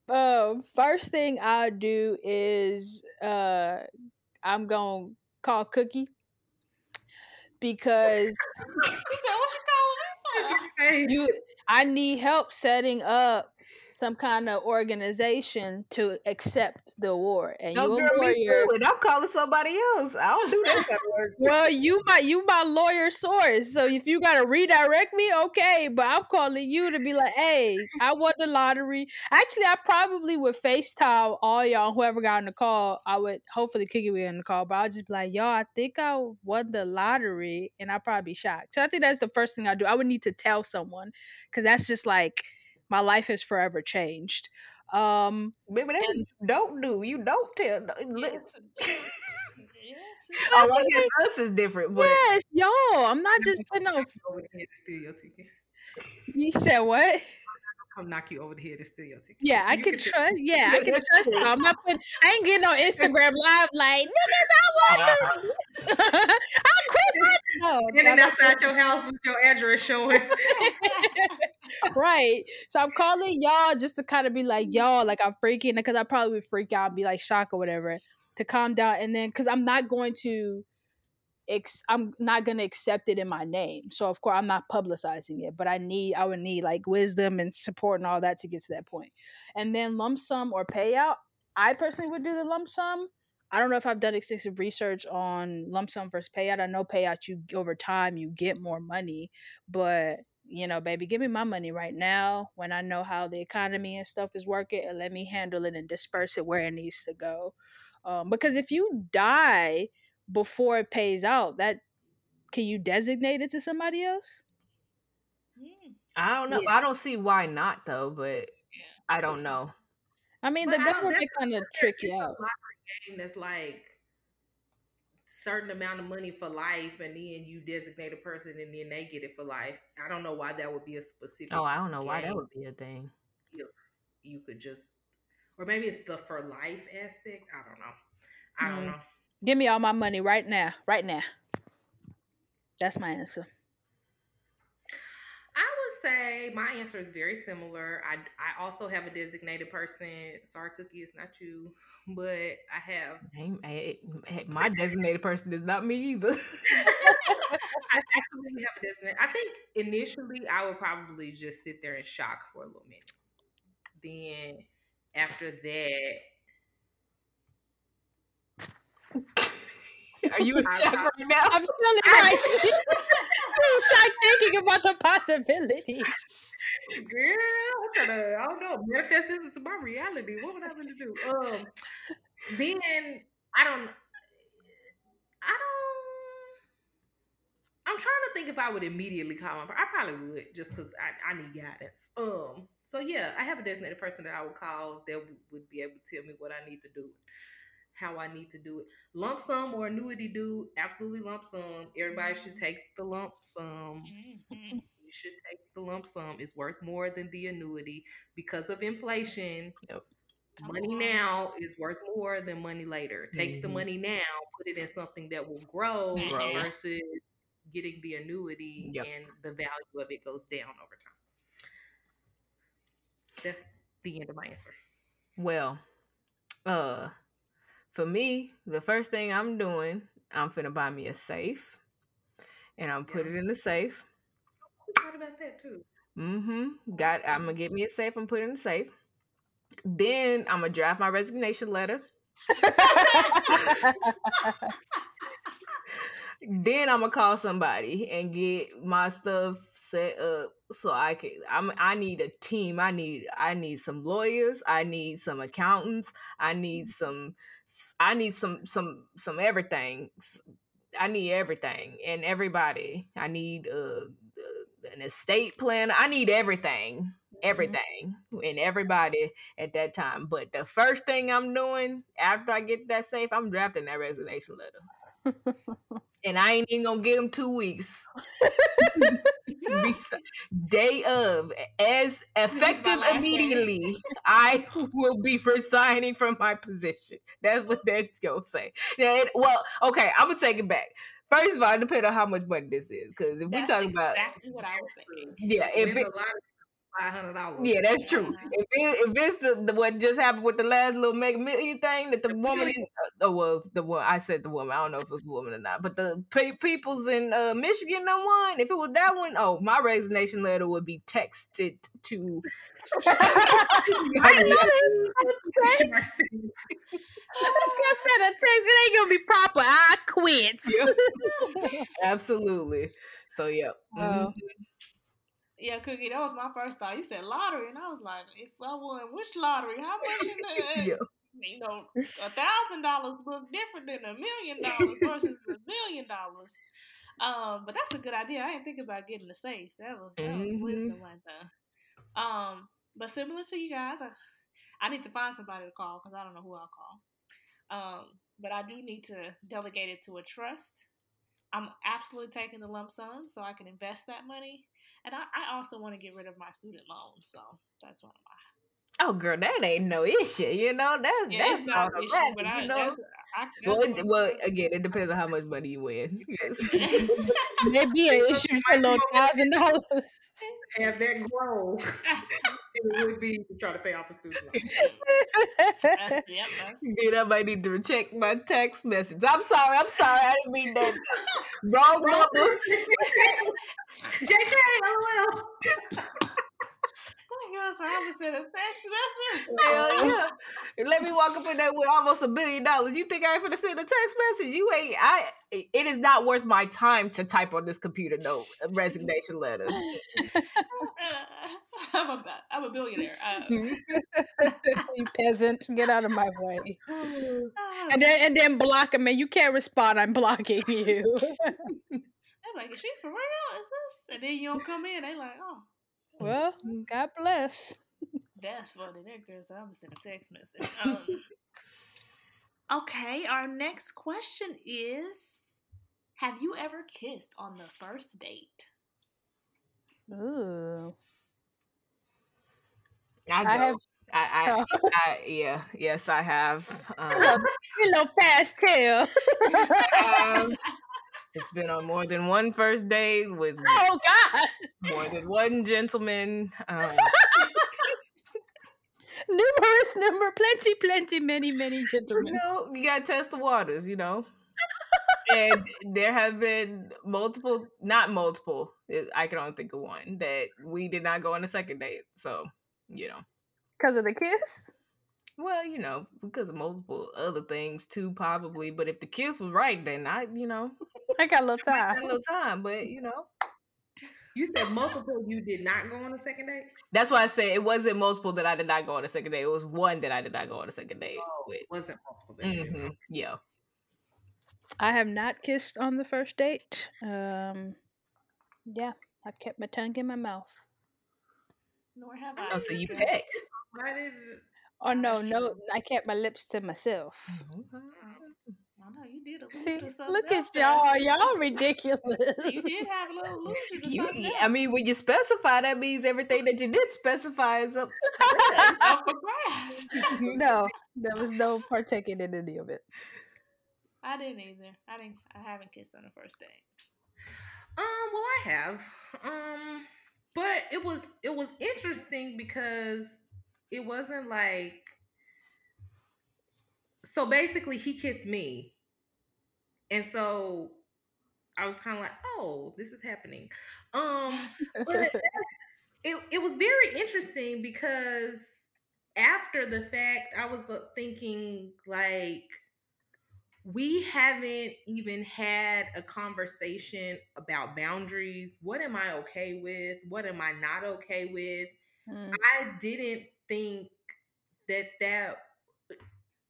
um, first thing I do is uh, I'm gonna call Cookie because you I need help setting up some kind of organization to accept the award. And No, you're a me lawyer. too, and I'm calling somebody else. I don't do that kind of work. Well, you my you my lawyer source. So if you gotta redirect me, okay. But I'm calling you to be like, hey, I won the lottery. Actually, I probably would FaceTime all y'all, whoever got on the call. I would hopefully Kiki would on the call, but I'll just be like, y'all, I think I won the lottery, and I'd probably be shocked. So I think that's the first thing I do. I would need to tell someone because that's just like my life has forever changed. Um, Baby, that's what you don't do. You don't tell. Li- Yes. Oh, I guess us is different, but yes, y'all. I'm not just putting on. over the head to steal your ticket. You said what? Come knock you over the head to steal your ticket. Yeah, I You can can do- trust. Yeah, I can trust true. you. I'm not putting. I ain't getting on Instagram live like niggas. I want this. I quit my no. And then no, that's outside your house with your address showing. right. So I'm calling y'all just to kind of be like, y'all, like I'm freaking because I probably would freak out and be like shocked or whatever to calm down. And then because I'm not going to, ex- I'm not to accept it in my name. So of course I'm not publicizing it, but I need, I would need like wisdom and support and all that to get to that point. And then lump sum or payout, I personally would do the lump sum. I don't know if I've done extensive research on lump sum versus payout. I know payout you over time you get more money, but you know, baby, give me my money right now when I know how the economy and stuff is working and let me handle it and disperse it where it needs to go. Um, because if you die before it pays out, that can you designate it to somebody else? Mm. I don't know. Yeah. I don't see why not though, but I don't know. I mean, But the I government kind of trick you out. game that's like certain amount of money for life, and then you designate a person, and then they get it for life. I don't know why that would be a specific. Oh, I don't know why that would be a thing. You could just, or maybe it's the for life aspect. I don't know. I don't Mm. know. Give me all my money right now, right now. That's my answer. I would say my answer is very similar. I I also have a designated person. Sorry, Cookie, it's not you, but I have Hey, hey, hey, my designated person is not me either. I absolutely have a designated. I think initially I would probably just sit there in shock for a little minute. Then after that, Are you in I- shock right now? I'm still in my still shocked thinking about the possibility. girl, I'm trying to, I don't know, manifest this into my reality. What would I really do? Um, then I don't, I don't. I'm trying to think if I would immediately call my. I probably would just because I, I need guidance. Um. So yeah, I have a designated person that I would call that would- would be able to tell me what I need to do, how I need to do it. Lump sum or annuity, dude. Absolutely lump sum. Everybody should take the lump sum. Mhm. You should take the lump sum. It's worth more than the annuity because of inflation. Yep. Money now is worth more than money later. Take the Mhm. money now, put it in something that will grow Grow. versus getting the annuity Yep. and the value of it goes down over time. That's the end of my answer. Well, uh, for me, the first thing I'm doing, I'm finna buy me a safe, and I'm put it in the safe. Thought about that too. Mm-hmm. Got. I'm gonna get me a safe and put it in the safe. Then I'm gonna draft my resignation letter. then I'm gonna call somebody and get my stuff set up so I can. I'm. I need a team. I need. I need some lawyers. I need some accountants. I need some. I need some. Some. Some everything. I need everything and everybody. I need uh, an estate plan. I need everything, everything, and everybody at that time. But the first thing I'm doing after I get that safe, I'm drafting that resignation letter and I ain't even gonna give him two weeks. Day of, as effective immediately, I will be resigning from my position. That's what that's gonna say. Yeah, well, okay, I'm gonna take it back. First of all, it depends on how much money this is, because if we talk about exactly what I was thinking. yeah, if it, the lottery, five hundred dollars. Yeah, that's true. If, it, if it's the, the what just happened with the last little mega million thing that the woman, is, uh, oh well, the one I said the woman. I don't know if it was a woman or not, but the pe- people's in uh, Michigan no one. If it was that one, oh, my resignation letter would be texted to. text. Let's go send a text. It ain't gonna be proper. I quit. Yep. Absolutely. So yeah. Oh. Yeah, Cookie, that was my first thought. You said lottery, and I was like, if I won, which lottery? How much is that? Yeah. You know, a thousand dollars look different than a million dollars versus a million dollars. Um, but that's a good idea. I didn't think about getting the safe. That was that was Mhm. wisdom right there. Um, but similar to you guys, I, I need to find somebody to call because I don't know who I'll call. Um, but I do need to delegate it to a trust. I'm absolutely taking the lump sum so I can invest that money. And I, I also want to get rid of my student loans. So that's one of my. Oh, girl, that ain't no issue. You know that Yeah, that's not an issue, automatic. but I, you know. that's, I, that's well, it, well, again, it depends on how much money you win. Yes. Maybe an issue for a little thousand dollars. Have that grow. it would be to try to pay off a student loan. that's, yep, that's, Then I might need to check my text message. I'm sorry. I'm sorry. I didn't mean that. Wrong numbers. JK, LOL. Guess I was a text message. Hell yeah. Let me walk up in there with almost a billion dollars. You think I ain't finna send a text message? You ain't. I. It is not worth my time to type on this computer no resignation letter. I'm a I'm a billionaire. Uh, you peasant, get out of my way. And then and then block him, and you can't respond. I'm blocking you. I'm like, is she for real? Is this? And then you don't come in. They like, oh, well, God bless. that's funny. That girl said I'm gonna a text message. Um, okay, our next question is: Have you ever kissed on the first date? Ooh, I, I don't. have. I, I, I, yeah, yes, I have. Hello, Um, hello, fast tail. um, it's been on more than one first date with oh God, more than one gentleman. Um, numerous number, plenty, plenty, many, many gentlemen. you know, you gotta test the waters, you know. and there have been multiple, not multiple. I can only think of one that we did not go on a second date. So, you know, Because of the kiss. Well, you know, because of multiple other things too, probably. But if the kiss was right, then I, you know, I got a little I had a time. little time. But you know, You said multiple. You did not go on a second date. that's why I say it wasn't multiple that I did not go on a second date. It was one that I did not go on a second date with. It wasn't multiple. that you did. hmm Yeah. I have not kissed on the first date. Um, yeah, I've kept my tongue in my mouth. Nor have I. Oh, so you girl. pecked. Why did? Oh no, no. I kept my lips to myself. I know you did a See, little something look at there. y'all. Y'all ridiculous. You did have a little illusion You, something. I mean, when you specify, that means everything that you did specify is up. up for grabs. no, there was no partaking in any of it. I didn't either. I didn't. I haven't kissed on the first date. Um. Well, I have. Um. But it was it was interesting because it wasn't like. So basically, he kissed me, and so I was kind of like, "Oh, this is happening." Um. but it, it was very interesting because after the fact i was uh, thinking like we haven't even had a conversation about boundaries what am i okay with what am i not okay with Mm. i didn't think that that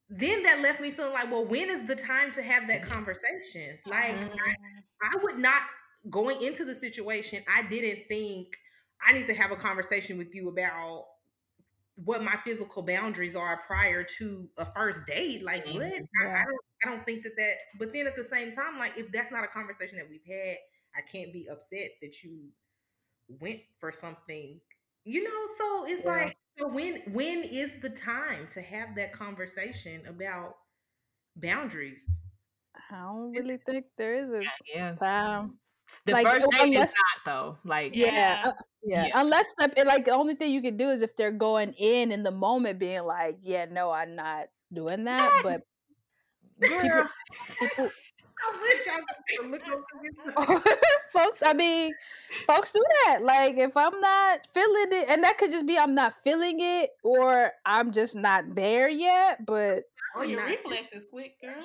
then that left me feeling like well when is the time to have that conversation like Mhm. I would not going into the situation. I didn't think I need to have a conversation with you about what my physical boundaries are prior to a first date. Like what? I, I don't. I don't think that that. But then at the same time, like if that's not a conversation that we've had, I can't be upset that you went for something. You know. So it's Yeah. like so when when is the time to have that conversation about boundaries? I don't really think there is a Yeah. time. The Like, first date unless- is not though. Like Yeah, Yeah. uh, yeah. Yeah. Unless the, like the only thing you can do is if they're going in in the moment, being like, "Yeah, no, I'm not doing that." But girl. people, I wish I could look over folks, I mean, folks do that. Like if I'm not feeling it, and that could just be I'm not feeling it, or I'm just not there yet. But Oh, your not- reflex is quick, girl.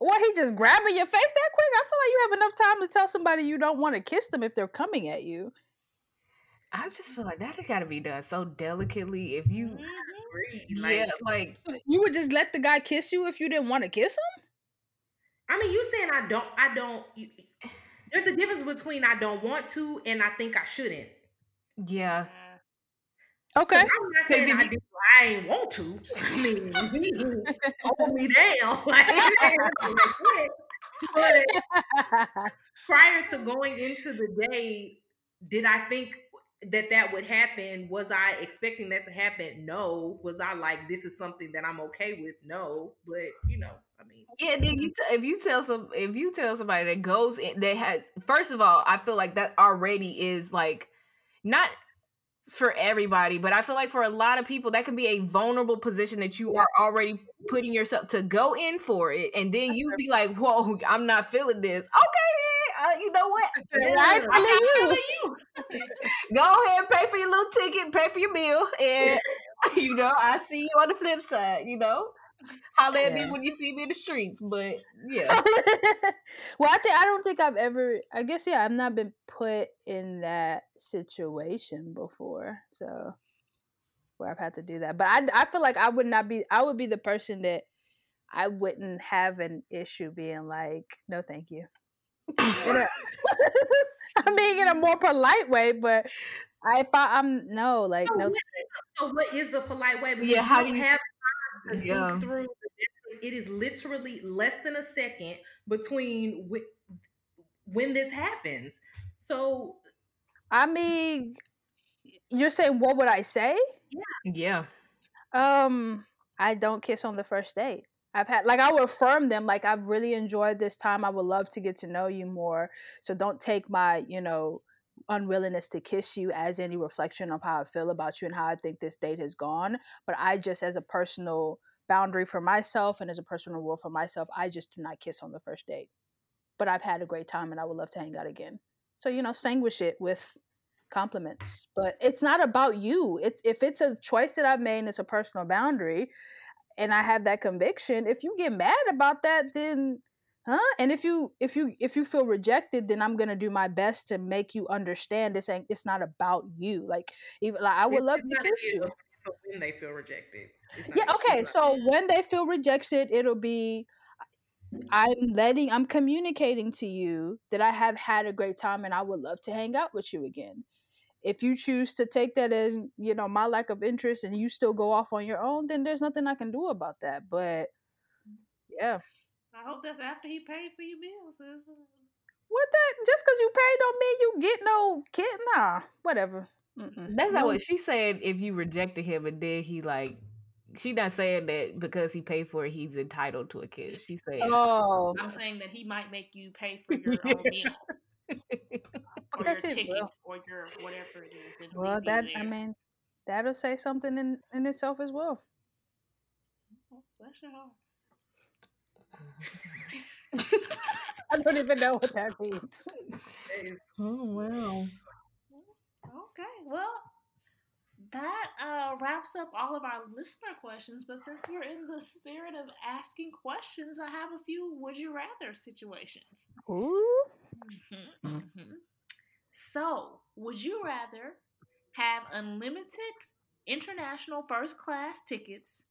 or he just grabbing your face that quick. I feel like you have enough time to tell somebody you don't want to kiss them if they're coming at you. I just feel like that has got to be done so delicately. If you, Mhm. Breathe, yeah, like- like You would just let the guy kiss you if you didn't want to kiss him. I mean, you saying I don't, I don't. You, there's a difference between I don't want to and I think I shouldn't. yeah, Okay. I'm not saying if I, you- do, I ain't want to. I mean, hold me down. Like, like? But prior to going into the day, did I think that that would happen? Was I expecting that to happen? No. Was I like, this is something that I'm okay with? No. But you know, I mean, yeah. Then you, t- if you tell some, if you tell somebody that goes in, that has, first of all, I feel like that already is like not for everybody, but I feel like for a lot of people, that can be a vulnerable position that you Yeah. are already putting yourself to go in for it, and then you be like, "Whoa, I'm not feeling this." Okay, uh, you know what? I Yeah. feel you. Telling you. Go ahead, pay for your little ticket, pay for your meal, and you know, I see you on the flip side. You know, holler at Yeah. me when you see me in the streets. But yeah, well, I think I don't think I've ever. I guess yeah, I've not been put in that situation before, so where I've had to do that. But I, I feel like I would not be. I would be the person that I wouldn't have an issue being like, no, thank you. In a- I mean, in a more polite way, but I, if I, I'm no, like So no. what- So what is the polite way? Because Yeah, how do you have time to Yeah. think through. It is literally less than a second between wh- when this happens. So I mean, you're saying what would I say? Yeah. yeah. Um, I don't kiss on the first date. I've had like I would affirm them like I've really enjoyed this time. I would love to get to know you more. So don't take my, you know, unwillingness to kiss you as any reflection of how I feel about you and how I think this date has gone. But I just as a personal boundary for myself and as a personal rule for myself, I just do not kiss on the first date. But I've had a great time and I would love to hang out again. So, you know, sanguish it with compliments but it's not about you it's if it's a choice that i've made and it's a personal boundary and i have that conviction if you get mad about that then huh? And if you if you if you feel rejected then i'm gonna do my best to make you understand this ain't it's not about you. Like even like i would love it's to kiss you when they feel rejected. Yeah okay so when they feel rejected it'll be i'm letting i'm communicating to you that i have had a great time and i would love to hang out with you again if you choose to take that as you know my lack of interest and you still go off on your own then there's nothing i can do about that but yeah I hope that's after he paid for your bills. sis. what that just because you paid don't mean you get no kid nah whatever Mm-mm. That's not what she said. If you rejected him and then he like, she not saying that because he paid for it, he's entitled to a kid. She said, oh I'm saying that he might make you pay for your own meal or that's your it, ticket well. or your whatever it is. that well leave you that i mean that'll say something in in itself as well Oh, bless your heart. i don't even know what that means "Oh wow." Okay, well, that uh, wraps up all of our listener questions. But since we're in the spirit of asking questions, I have a few would you rather situations. Ooh. Mhm, mhm. So, would you rather have unlimited international first class tickets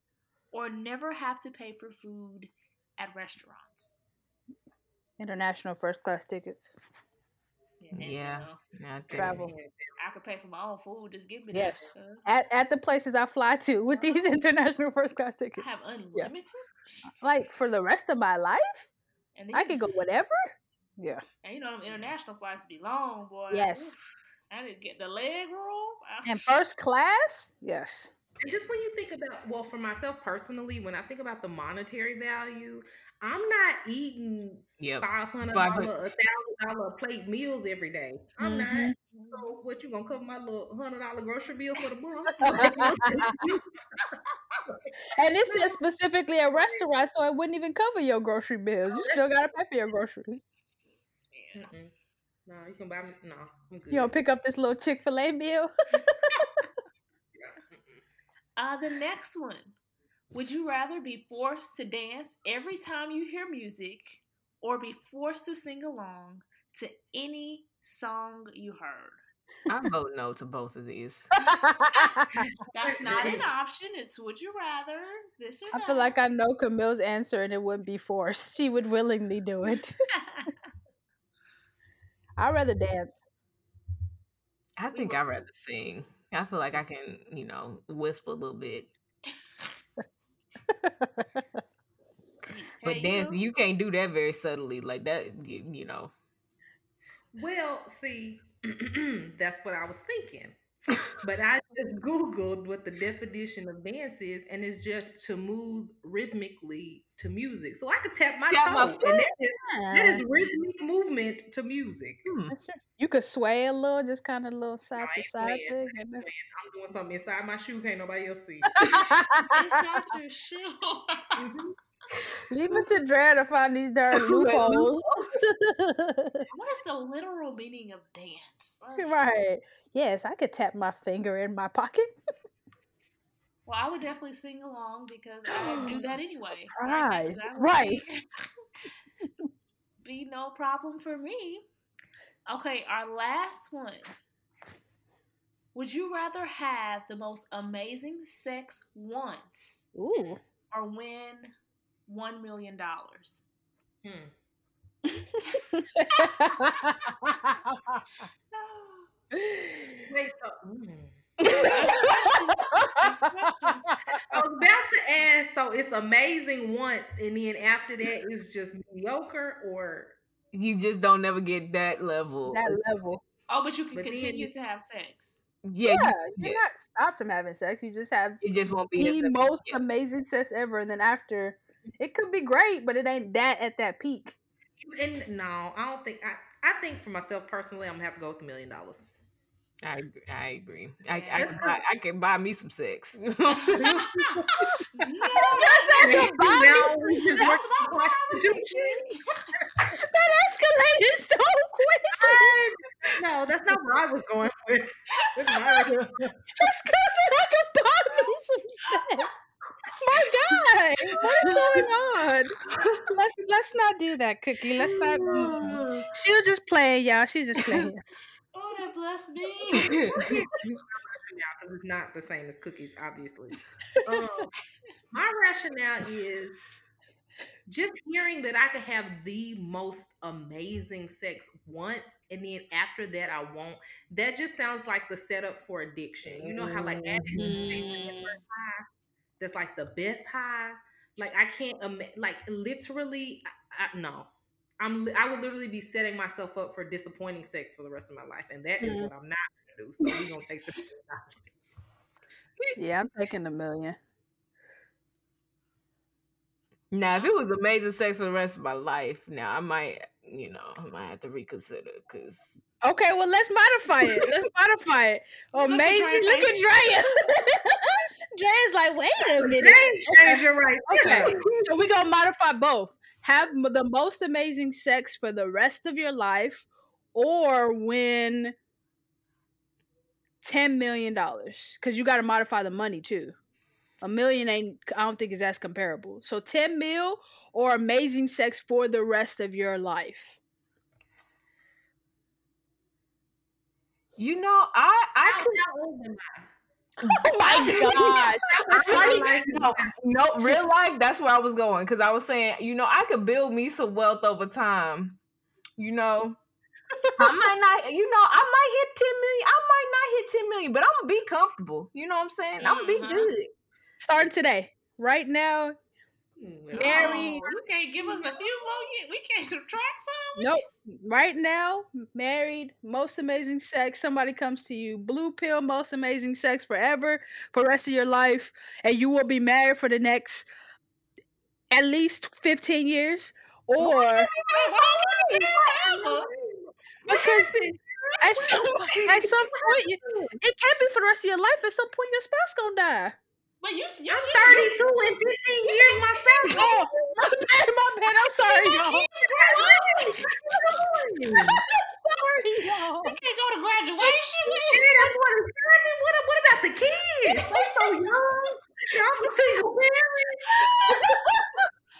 or never have to pay for food at restaurants? international first class tickets and, you Yeah. know, Travel. I could pay for my own food. Just give me Yes. that. uh, at at the places I fly to with these international first class tickets. I tickets. have unlimited. Like for the rest of my life, And I you- could go whatever. Yeah. And you know them international flights be long, boy. Yes. I didn't get the leg room. I- And first class, yes. just when you think about, well, for myself personally, when I think about the monetary value, I'm not eating Yep. five hundred Five dollar, hun- a thousand dollar plate meals every day. I'm not. Mhm. So what you gonna cover my little hundred dollar grocery bill for the month? And this is specifically a restaurant, so it wouldn't even cover your grocery bills. You still gotta pay for your groceries. Mm-mm. no, you can buy me. No, I'm good. You don't pick up this little Chick Fil A meal. Uh, the next one. Would you rather be forced to dance every time you hear music or be forced to sing along to any song you heard? I vote no to both of these. That's not an option. It's would you rather this or I that. feel like I know Camille's answer and it wouldn't be forced. She would willingly do it. I'd rather dance. I think I'd rather sing. I feel like I can, you know, whisper a little bit. But Hey, dance, you. you can't do that very subtly. Like that, you, you know. Well, see, that's what I was thinking. But I just Googled what the definition of dance is, and it's just to move rhythmically to music. So I could tap my Tap my toe, and that is, that is rhythmic movement to music. Hmm. that's true. You could sway a little, just kind of a little side I to side playing. thing. I'm, and I'm doing something inside my shoe, can't nobody else see. Inside your shoe. Mhm. Leave it to Dre to find these darn loopholes. what is the literal meaning of dance? Let's- right. Yes, I could tap my finger in my pocket. Well, I would definitely sing along because I would do that anyway. Surprise. That Right. Be, be no problem for me. Okay, our last one. Would you rather have the most amazing sex once Ooh. or win one million dollars? Hmm. Wait, so mm. I was about to ask. So it's amazing once, and then after that, it's just mediocre, or You just don't never get that level. that level. Oh, but you can But continue you- to have sex. yeah, you- Yeah, you're yeah. not stopped from having sex. You just have it just won't be the most amazing sex ever, and then after, it could be great, but it ain't that at that peak. and no, I don't think. I I think for myself personally, I'm gonna have to go with a million dollars. I agree. I agree. I, Yeah. I, That's can buy, I can buy me some sex. no, That's not the Now body. we just that's work not what I was prostitution. thinking. That escalated so quick. No, that's not where I was going with. That's my because I can buy me some sex. My God, what is going on? Let's let's not do that, Cookie. Let's not. She was just playing, y'all. She's just playing. Oh, that bless me. because it's not the same as cookies, obviously. Um, my rationale is just hearing that I could have the most amazing sex once, and then after that I won't. That just sounds like the setup for addiction. You know how like addicts take the first high, that's like the best high. Like I can't ima- like literally. I, I, no. I'm, I would literally be setting myself up for disappointing sex for the rest of my life, and that is Mhm. what I'm not gonna do. So we're gonna take the Yeah, I'm taking a million. now, if it was amazing sex for the rest of my life, now I might, you know, I might have to reconsider because Okay, well let's modify it. Let's modify it. at Amazing. Drea, Look at Drea. Drea's like, wait a minute. Game changer right Okay, so we're gonna modify both. Have the most amazing sex for the rest of your life, or win ten million dollars. Because you got to modify the money too. A million ain't. I don't think is as comparable. So ten mil or amazing sex for the rest of your life. you know, I I How- could how old am I? Oh my gosh! Your no, no, real life. That's where I was going because I was saying, you know, I could build me some wealth over time. You know, I might not, you know, I might hit ten million. I might not hit ten million, but I'm gonna be comfortable. You know what I'm saying? I'm gonna be Mhm. good. Starting today, right now, Married. Oh, you can't give us a few more yet. We can't subtract some. Nope. Right now, married, most amazing sex. Somebody comes to you, blue pill, most amazing sex forever for the rest of your life, and you will be married for the next at least 15 years. Or Why would it forever? because at some, at some point, it can't be for the rest of your life. At some point, your spouse gonna die. But you, you I'm just- 32 in 15 years myself. Oh, my bad. I'm sorry, y'all. I'm sorry, y'all. You can't go to graduation. that's what it's saying. What, what about the kids? They're so young. Y'all a single parent.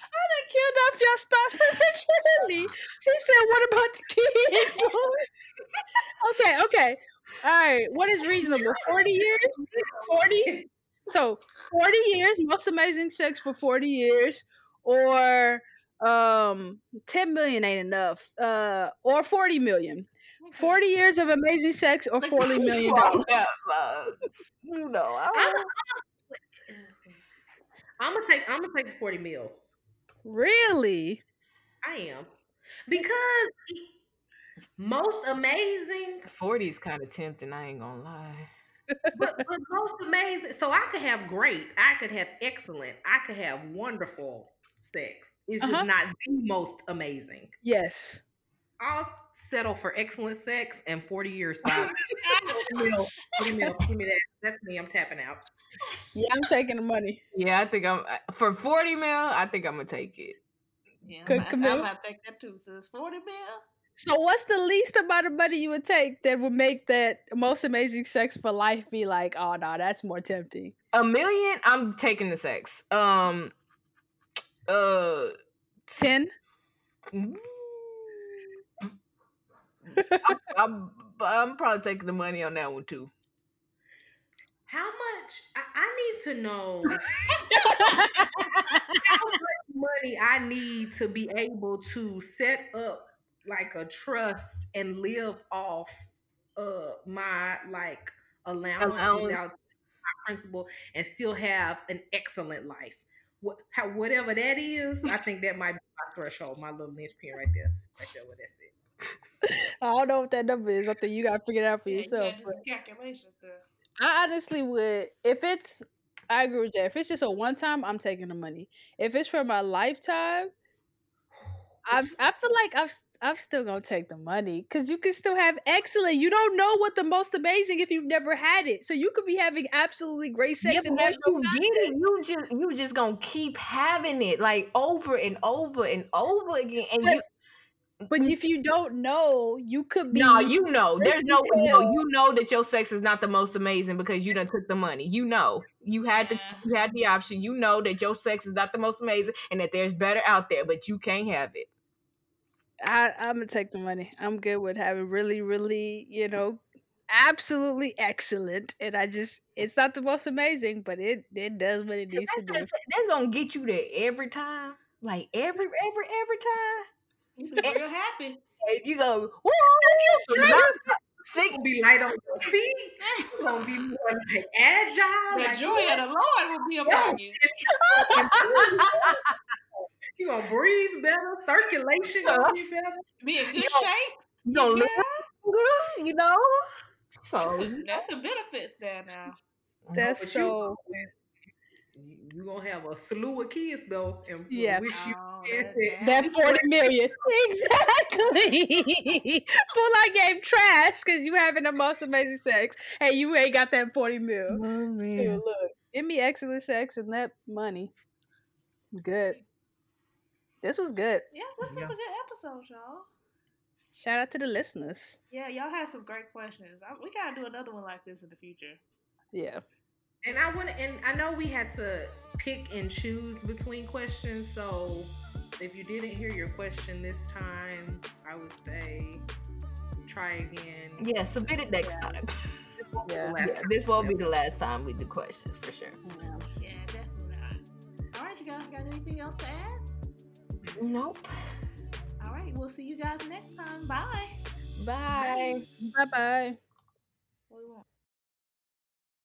I done killed off your spouse prematurely. She said, "What about the kids?" okay, okay, all right. What is reasonable? Forty years? Forty? So forty years, most amazing sex for forty years, or um, ten million ain't enough. Uh, or forty million. Forty years of amazing sex, or forty million dollars. you know, I I'm, I'm gonna take. I'm gonna take the 40 mil. Really? I am because most amazing, 40 is kind of tempting. I ain't gonna lie. But, but most amazing. So I could have great. I could have excellent. I could have wonderful sex. It's just Uh-huh. not the most amazing. Yes. I'll settle for excellent sex and 40 years. Bob. 40 mil. Give me that. That's me. I'm tapping out. Yeah, I'm taking the money. Yeah, I think I'm for 40 mil. I think I'm gonna take it. Yeah, Good I'm, Camille. I'm about to take that too. So it's 40 mil. So, what's the least amount of money you would take that would make that most amazing sex for life be like, oh no, that's more tempting? A million, I'm taking the sex. Um, uh, Ten? mm, I'm, I'm, I'm probably taking the money on that one too. How much? I, I need to know how much money I need to be able to set up like a trust and live off uh my like allowance, Allowance. without my principal and still have an excellent life. What, how, whatever that is, I think that might be my threshold, my little linchpin right there. Right there, what that's it. I don't know what that number is. I think you got to figure it out for Yeah, yourself. You but calculations there. I honestly would, if it's, I agree with Jay. If it's just a one time, I'm taking the money. If it's for my lifetime, I'm, I feel like I'm, I'm still gonna take the money because you can still have excellent. You don't know what the most amazing if you've never had it, so you could be having absolutely great sex Yeah, and once you get it, you just you just gonna keep having it like over and over and over again. And But you But mm. if you don't know, you could be. no, you know, there's no way. No, you know that your sex is not the most amazing because you done took the money. You know, you had the you had the option. You know that your sex is not the most amazing and that there's better out there, but you can't have it. I, I'm gonna take the money. I'm good with having really, really, you know, absolutely excellent. And I just, it's not the most amazing, but it it does what it needs to do. that's, that's gonna get you there every time, like every every every time. You be real happy. And you go, woo! Sick gonna be light on your feet. You're gonna be more like agile. The like, joy of the Lord will be upon you. You're gonna breathe better, circulation gonna be better. Be in good You shape. you gonna look good, you know. So That's the benefits there now. That's But so. you, you gonna have a slew of kids though, and Yeah. wish you Oh, had that- that. That 40 million. Exactly. Pull that game trash because you having the most amazing sex and you ain't got that 40 mil. Oh, Dude, look, give me excellent sex and that money. Good. This was good. Yeah, this was Yeah. a good episode, y'all. Shout out to the listeners. Yeah, y'all had some great questions. I, we gotta do another one like this in the future. Yeah. And I want, and I know we had to pick and choose between questions. So if you didn't hear your question this time, I would say try again. Yeah, submit it next Yeah. time. This won't be the Yeah. last Yeah, time. this won't be the last time we do questions for sure. Yeah, definitely not. All right, you guys got anything else to add? Nope. All right. We'll see you guys next time. Bye. Bye. Bye bye.